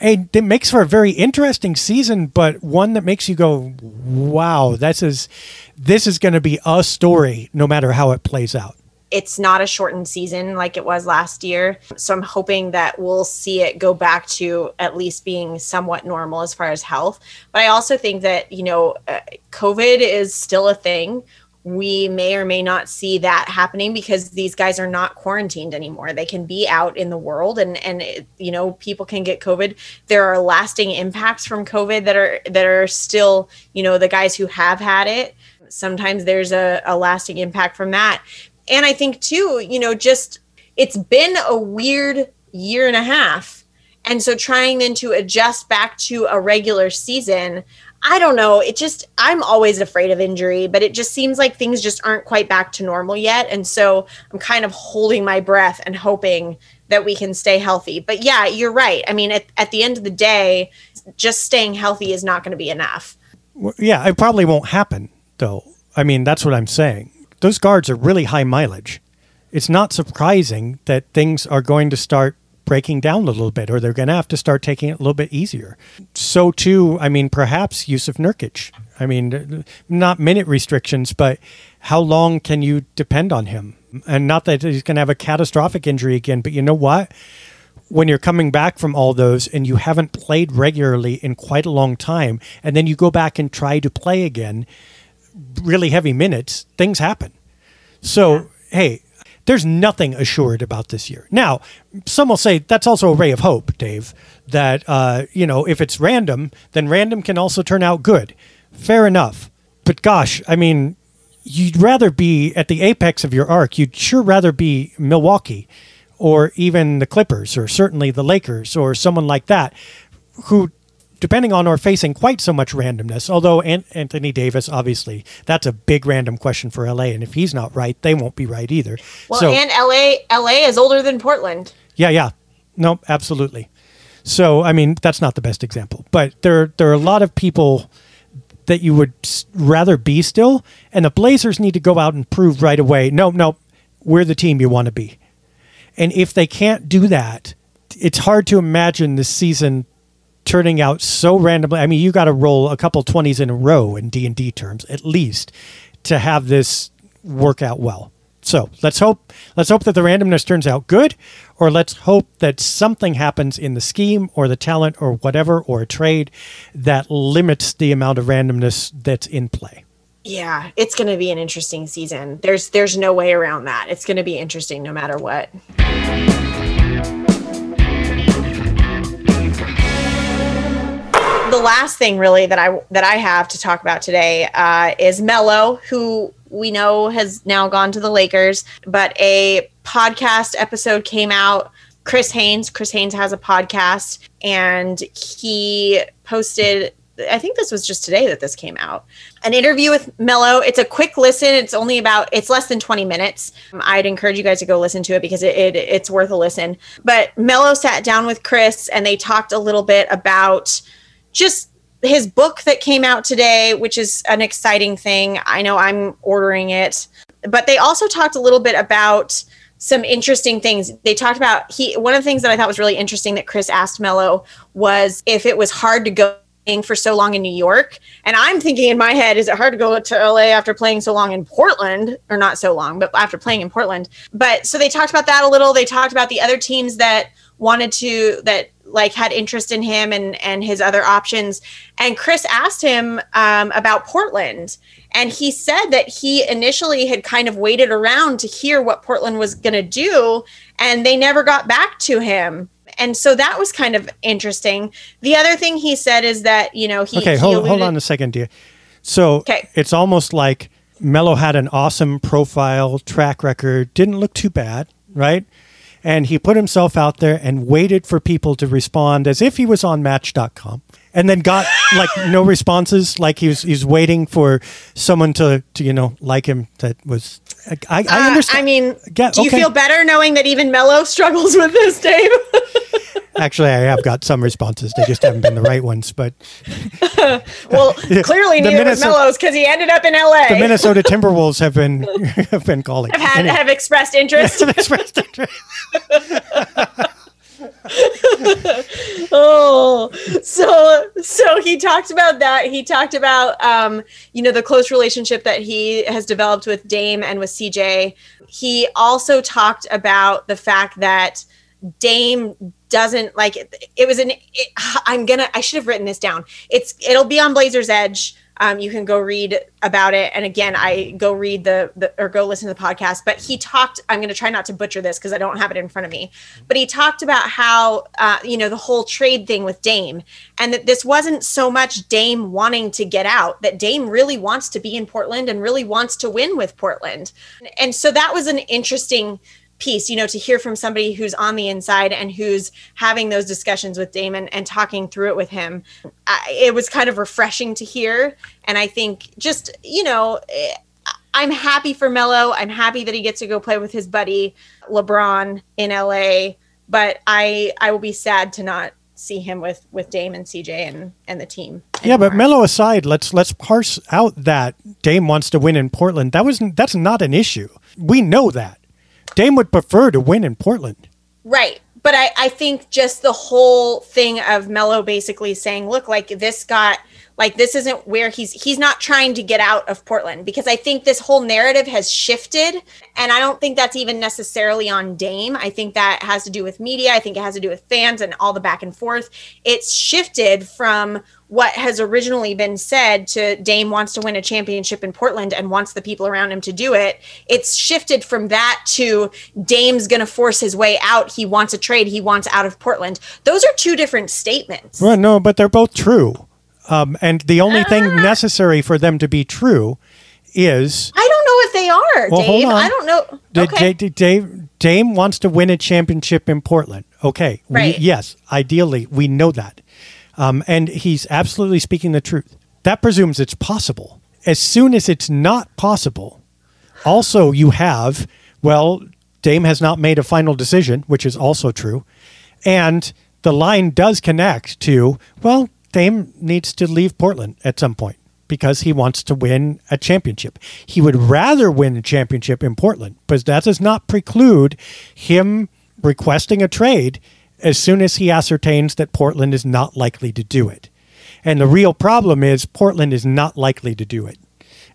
And it makes for a very interesting season, but one that makes you go, "Wow, this is this is going to be a story, no matter how it plays out." It's not a shortened season like it was last year, so I'm hoping that we'll see it go back to at least being somewhat normal as far as health. But I also think that you know, uh, COVID is still a thing we may or may not see that happening because these guys are not quarantined anymore. They can be out in the world and and it, you know people can get covid. There are lasting impacts from covid that are that are still you know the guys who have had it. Sometimes there's a, a lasting impact from that. And i think too you know just it's been a weird year and a half. And so trying then to adjust back to a regular season I don't know. It just, I'm always afraid of injury, but it just seems like things just aren't quite back to normal yet. And so I'm kind of holding my breath and hoping that we can stay healthy. But yeah, you're right. I mean, at, at the end of the day, just staying healthy is not going to be enough. Well, yeah, it probably won't happen though. I mean, that's what I'm saying. Those guards are really high mileage. It's not surprising that things are going to start breaking down a little bit, or they're going to have to start taking it a little bit easier. So too, I mean, perhaps Jusuf Nurkic. I mean, not minute restrictions, but how long can you depend on him? And not that he's going to have a catastrophic injury again, but you know what? When you're coming back from all those and you haven't played regularly in quite a long time, and then you go back and try to play again, really heavy minutes, things happen. So, hey, there's nothing assured about this year. Now, some will say that's also a ray of hope, Dave, that, uh, you know, if it's random, then random can also turn out good. Fair enough. But gosh, I mean, you'd rather be at the apex of your arc. You'd sure rather be Milwaukee or even the Clippers or certainly the Lakers or someone like that who depending on or facing quite so much randomness. Although Anthony Davis, obviously, that's a big random question for LA, and if he's not right, they won't be right either. Well, so, and LA, LA is older than Portland. Yeah, yeah, no, absolutely. So, I mean, that's not the best example, but there there are a lot of people that you would rather be still, and the Blazers need to go out and prove right away. No, no, we're the team you want to be, and if they can't do that, it's hard to imagine this season turning out so randomly. I mean, you got to roll a couple 20s in a row in D&D terms at least to have this work out well. So, let's hope let's hope that the randomness turns out good or let's hope that something happens in the scheme or the talent or whatever or a trade that limits the amount of randomness that's in play. Yeah, it's going to be an interesting season. There's there's no way around that. It's going to be interesting no matter what. The last thing really that I that I have to talk about today uh, is Melo, who we know has now gone to the Lakers, but a podcast episode came out. Chris Haynes, Chris Haynes has a podcast, and he posted. I think this was just today that this came out. An interview with Melo. It's a quick listen. It's only about. It's less than twenty minutes. I'd encourage you guys to go listen to it because it, it it's worth a listen. But Melo sat down with Chris, and they talked a little bit about just his book that came out today, which is an exciting thing. I know I'm ordering it. But they also talked a little bit about some interesting things. They talked about he one of the things that I thought was really interesting that Chris asked Melo was if it was hard to go for so long in New York. And I'm thinking in my head, is it hard to go to LA after playing so long in Portland? Or not so long, but after playing in Portland. But so they talked about that a little. They talked about the other teams that wanted to that like had interest in him and and his other options. And chris asked him um, about portland. And he said that he initially had kind of waited around to hear what portland was going to do and they never got back to him. And so that was kind of interesting. The other thing he said is that you know he okay he hold, alluded- hold on a second dear. So okay. it's almost like Melo had an awesome profile track record didn't look too bad right and he put himself out there and waited for people to respond as if he was on match.com and then got like [laughs] no responses like he was he's waiting for someone to, to you know like him that was i, I understand uh, i mean yeah, do you okay. feel better knowing that even melo struggles with this dave [laughs] Actually, I have got some responses. They just haven't been the right ones. But [laughs] well, clearly neither Minnesota, was Melo's because he ended up in L.A. The Minnesota [laughs] Timberwolves have been have been calling. Have had anyway. have expressed interest. have expressed interest. oh so so he talked about that he talked about um you know the close relationship that he has developed with dame and with cj he also talked about the fact that dame doesn't like it, it was an it, i'm gonna i should have written this down. It's it'll be on blazers edge. Um, you can go read about it. And again i go read the, the or go listen to the podcast. But he talked i'm going to try not to butcher this because i don't have it in front of me. But he talked about how uh, you know the whole trade thing with dame and that this wasn't so much dame wanting to get out that dame really wants to be in portland and really wants to win with portland. And so that was an interesting piece you know to hear from somebody who's on the inside and who's having those discussions with damian and talking through it with him I, it was kind of refreshing to hear and i think just you know eh, i'm happy for melo i'm happy that he gets to go play with his buddy lebron in la but I I will be sad to not see him with with Dame and CJ and and the team. Yeah, but Melo aside, let's let's parse out that Dame wants to win in Portland. That was that's not an issue. We know that. Dame would prefer to win in Portland. Right. But I, I think just the whole thing of Melo basically saying, look, like this got like this isn't where he's he's not trying to get out of Portland because I think this whole narrative has shifted and I don't think that's even necessarily on Dame. I think that has to do with media. I think it has to do with fans and all the back and forth. It's shifted from what has originally been said to Dame wants to win a championship in Portland and wants the people around him to do it. It's shifted from that to Dame's going to force his way out. He wants a trade. He wants out of Portland. Those are two different statements. Well, no, but they're both true. Um, and the only thing ah. necessary for them to be true is I don't know if they are, well, Dave. I don't know. Okay. D- Dave, Dame wants to win a championship in Portland. Okay. Right. We, yes, ideally, we know that. Um, and he's absolutely speaking the truth. That presumes it's possible. As soon as it's not possible, also you have, well, Dame has not made a final decision, which is also true. And the line does connect to, well, Dame needs to leave Portland at some point because he wants to win a championship. He would rather win a championship in Portland, but that does not preclude him requesting a trade as soon as he ascertains that Portland is not likely to do it. And the real problem is Portland is not likely to do it.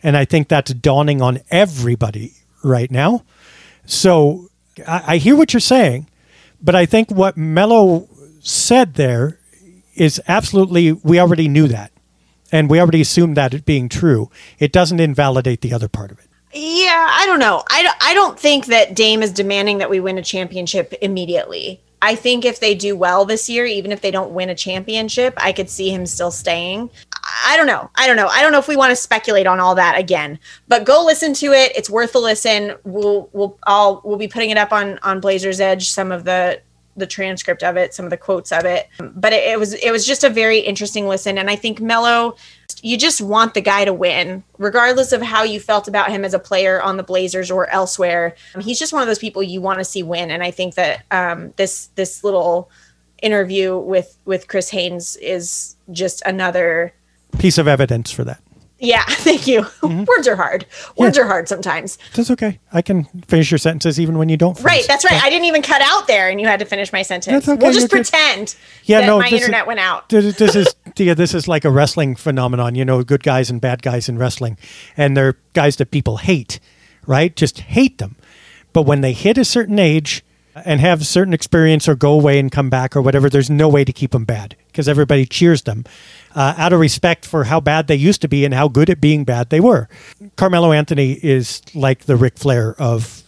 And I think that's dawning on everybody right now. So I, I hear what you're saying, but I think what Melo said there is absolutely, we already knew that. And we already assumed that it being true. It doesn't invalidate the other part of it. Yeah, I don't know. I, I don't think that Dame is demanding that we win a championship immediately. I think if they do well this year, even if they don't win a championship, I could see him still staying. I don't know. I don't know. I don't know if we want to speculate on all that again. But go listen to it. It's worth a listen. We'll we'll all we'll be putting it up on on Blazer's Edge. Some of the the transcript of it, some of the quotes of it. But it, it, was it was just a very interesting listen, and I think Melo, you just want the guy to win, regardless of how you felt about him as a player on the Blazers or elsewhere. He's just one of those people you want to see win, and I think that um, this this little interview with with Chris Haynes is just another piece of evidence for that. Yeah, [laughs] thank you. Mm-hmm. Words are hard. Words yeah. are hard sometimes. That's okay. I can finish your sentences even when you don't. Finish. Right, that's right. I didn't even cut out there, and you had to finish my sentence. Okay. We'll just pretend. Yeah, no. My internet is, went out. This is yeah, this is like a wrestling phenomenon. You know, good guys and bad guys in wrestling, and they're guys that people hate, right? Just hate them. But when they hit a certain age, and have a certain experience or go away and come back or whatever, there's no way to keep them bad because everybody cheers them uh, out of respect for how bad they used to be and how good at being bad they were. Carmelo Anthony is like the Ric Flair of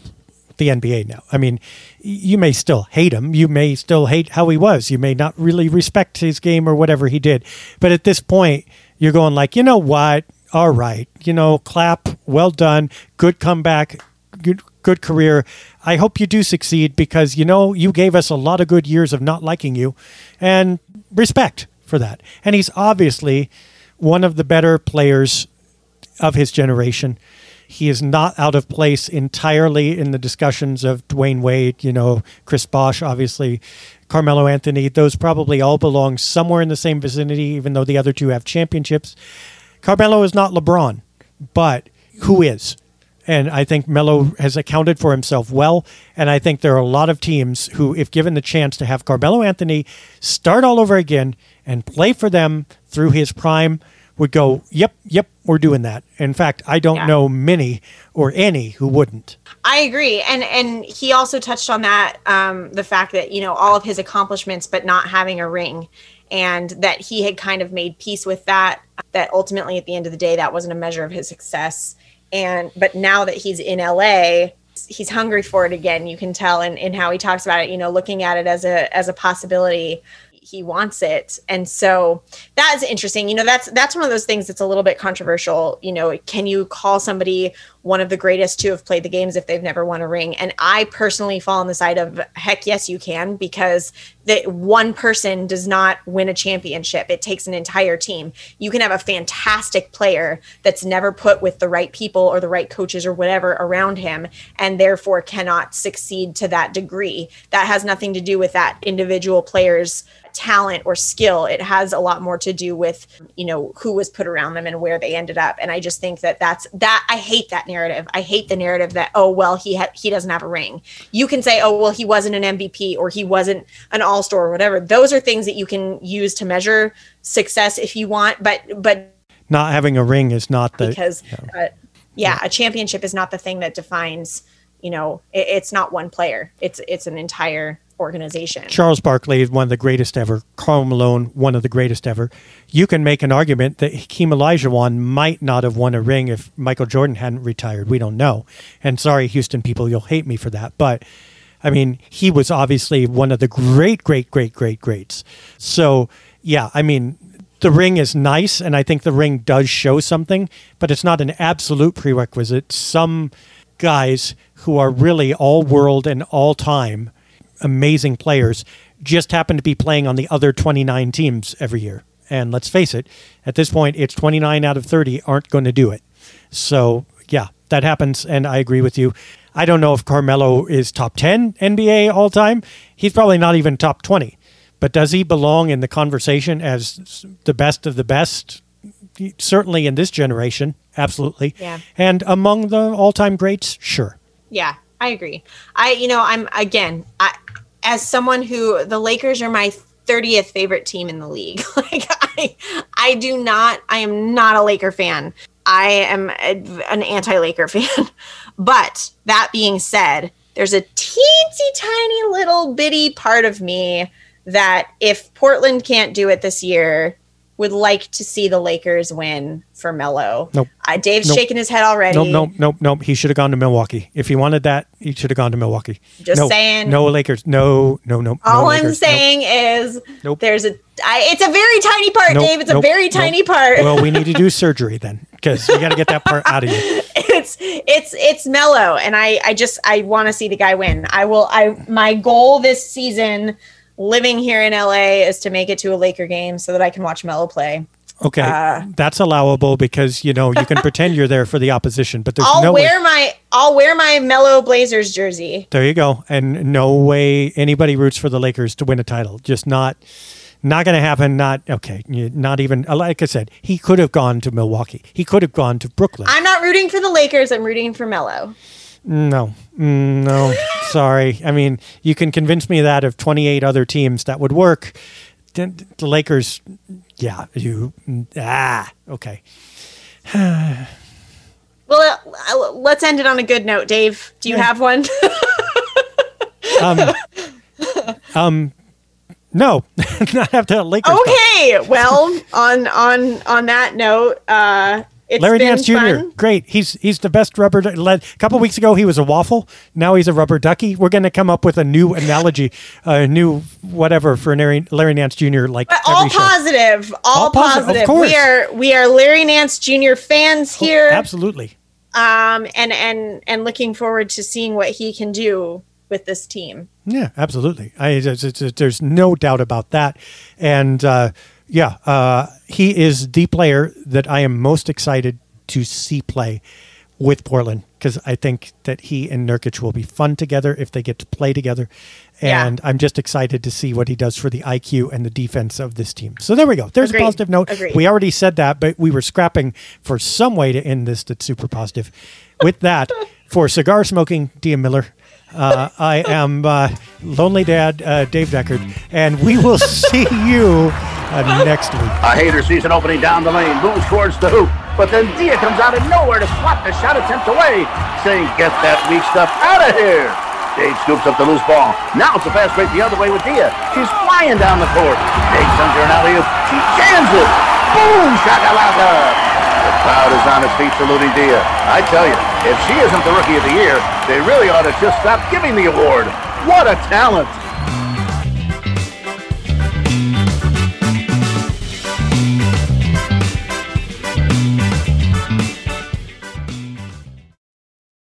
the NBA now. I mean, you may still hate him. You may still hate how he was. You may not really respect his game or whatever he did. But at this point, you're going like, you know what? All right. You know, clap. Well done. Good comeback. Good, good career. I hope you do succeed because, you know, you gave us a lot of good years of not liking you and respect for that. And he's obviously one of the better players of his generation. He is not out of place entirely in the discussions of Dwyane Wade, you know, Chris Bosh, obviously, Carmelo Anthony. Those probably all belong somewhere in the same vicinity, even though the other two have championships. Carmelo is not LeBron, but who is? And I think Melo has accounted for himself well. And I think there are a lot of teams who, if given the chance to have Carmelo Anthony start all over again and play for them through his prime, would go, yep, yep, we're doing that. In fact, I don't yeah. know many or any who wouldn't. I agree, and and he also touched on that um, the fact that you know all of his accomplishments, but not having a ring, and that he had kind of made peace with that. That ultimately, at the end of the day, that wasn't a measure of his success and but now that he's in LA he's hungry for it again you can tell in, in how he talks about it you know looking at it as a as a possibility he wants it. And so that is interesting. You know that's that's one of those things that's a little bit controversial. You know can you call somebody one of the greatest to have played the games if they've never won a ring. And I personally fall on the side of heck yes, you can, because that one person does not win a championship. It takes an entire team. You can have a fantastic player that's never put with the right people or the right coaches or whatever around him and therefore cannot succeed to that degree. That has nothing to do with that individual player's talent or skill it has a lot more to do with you know who was put around them and where they ended up and i just think that that's that i hate that narrative. I hate the narrative that oh well he had he doesn't have a ring. You can say oh well he wasn't an mvp or he wasn't an all-star or whatever. Those are things that you can use to measure success if you want but but not having a ring is not the because yeah, uh, yeah, yeah. a championship is not the thing that defines you know it, it's not one player. It's it's an entire organization. Charles Barkley is one of the greatest ever. Karl Malone, one of the greatest ever. You can make an argument that Hakeem Olajuwon might not have won a ring if Michael Jordan hadn't retired. We don't know. And sorry, Houston people, you'll hate me for that. But I mean, he was obviously one of the great, great, great, great, greats. So yeah, I mean, the ring is nice, and I think the ring does show something, but it's not an absolute prerequisite. Some guys who are really all world and all time amazing players just happen to be playing on the other 29 teams every year. And let's face it, at this point, it's 29 out of 30 aren't going to do it. So, yeah, that happens. And I agree with you. I don't know if Carmelo is top 10 NBA all time. He's probably not even top 20. But does he belong in the conversation as the best of the best? Certainly in this generation, absolutely. Yeah. And among the all time greats, sure. Yeah, I agree. I, you know, I'm again, I, as someone who the Lakers are my 30th favorite team in the league. [laughs] like I, I do not, I am not a Laker fan. I am a, an anti-Laker [laughs] fan. but that being said, there's a teensy tiny little bitty part of me that if Portland can't do it this year, would like to see the Lakers win for Melo. Nope. Uh, Dave's nope. shaking his head already. Nope, nope, nope, nope. He should have gone to Milwaukee. If he wanted that, he should have gone to Milwaukee. Just no, saying. No Lakers. No, no, no. All no I'm Lakers. saying nope. is nope. there's a. I, it's a very tiny part, nope, Dave. It's a very tiny part. well, we need to do surgery then, because we got to get that part out of you. it's it's it's Melo, and I I just I want to see the guy win. I will. I my goal this season, living here in LA, is to make it to a Laker game so that I can watch Melo play. Okay, uh, that's allowable because you know you can [laughs] pretend you're there for the opposition, but there's I'll no wear way. my I'll wear my Melo Blazers jersey. There you go, and no way anybody roots for the Lakers to win a title. Just not, not going to happen. Not okay. Not even like I said, he could have gone to Milwaukee. He could have gone to Brooklyn. I'm not rooting for the Lakers. I'm rooting for Melo. No, mm, no, sorry. I mean, you can convince me that of 28 other teams that would work. The Lakers yeah, you ah okay. [sighs] well, uh, let's end it on a good note, Dave. Do you yeah. have one? [laughs] um, um, no, [laughs] not have to Lakers. Okay, well, on on on that note, uh, it's Larry Nance Jr. Fun. Great. He's he's the best rubber. A couple weeks ago, he was a waffle. Now he's a rubber ducky. We're going to come up with a new analogy, a new whatever for Larry, Larry Nance Jr. Like all positive, all, all positive. positive. We are we are Larry Nance Jr. fans oh, here. Oh, absolutely. Um, and and and looking forward to seeing what he can do with this team. Yeah, absolutely. I, it's, it's, there's no doubt about that. And uh, yeah, uh, he is the player that I am most excited to see play with Portland because I think that he and Nurkic will be fun together if they get to play together. And yeah. I'm just excited to see what he does for the IQ and the defense of this team. So there we go. There's Agreed. a positive note. Agreed. We already said that, but we were scrapping for some way to end this that's super positive. With that, [laughs] for cigar smoking, Dia Miller. Uh, I am uh, Lonely Dad uh, Dave Deckard, and we will [laughs] see you uh, next week. A hater sees an opening down the lane, moves towards the hoop, but then Dia comes out of nowhere to swat the shot attempt away, saying, Get that weak stuff out of here. Dave scoops up the loose ball. Now it's a fast break the other way with Dia. She's flying down the court. Dave sends her an alley-oop. She jams it. Boom! Shakalaka! The crowd is on its feet saluting Dia. I tell you, if she isn't the Rookie of the Year, they really ought to just stop giving the award. What a talent!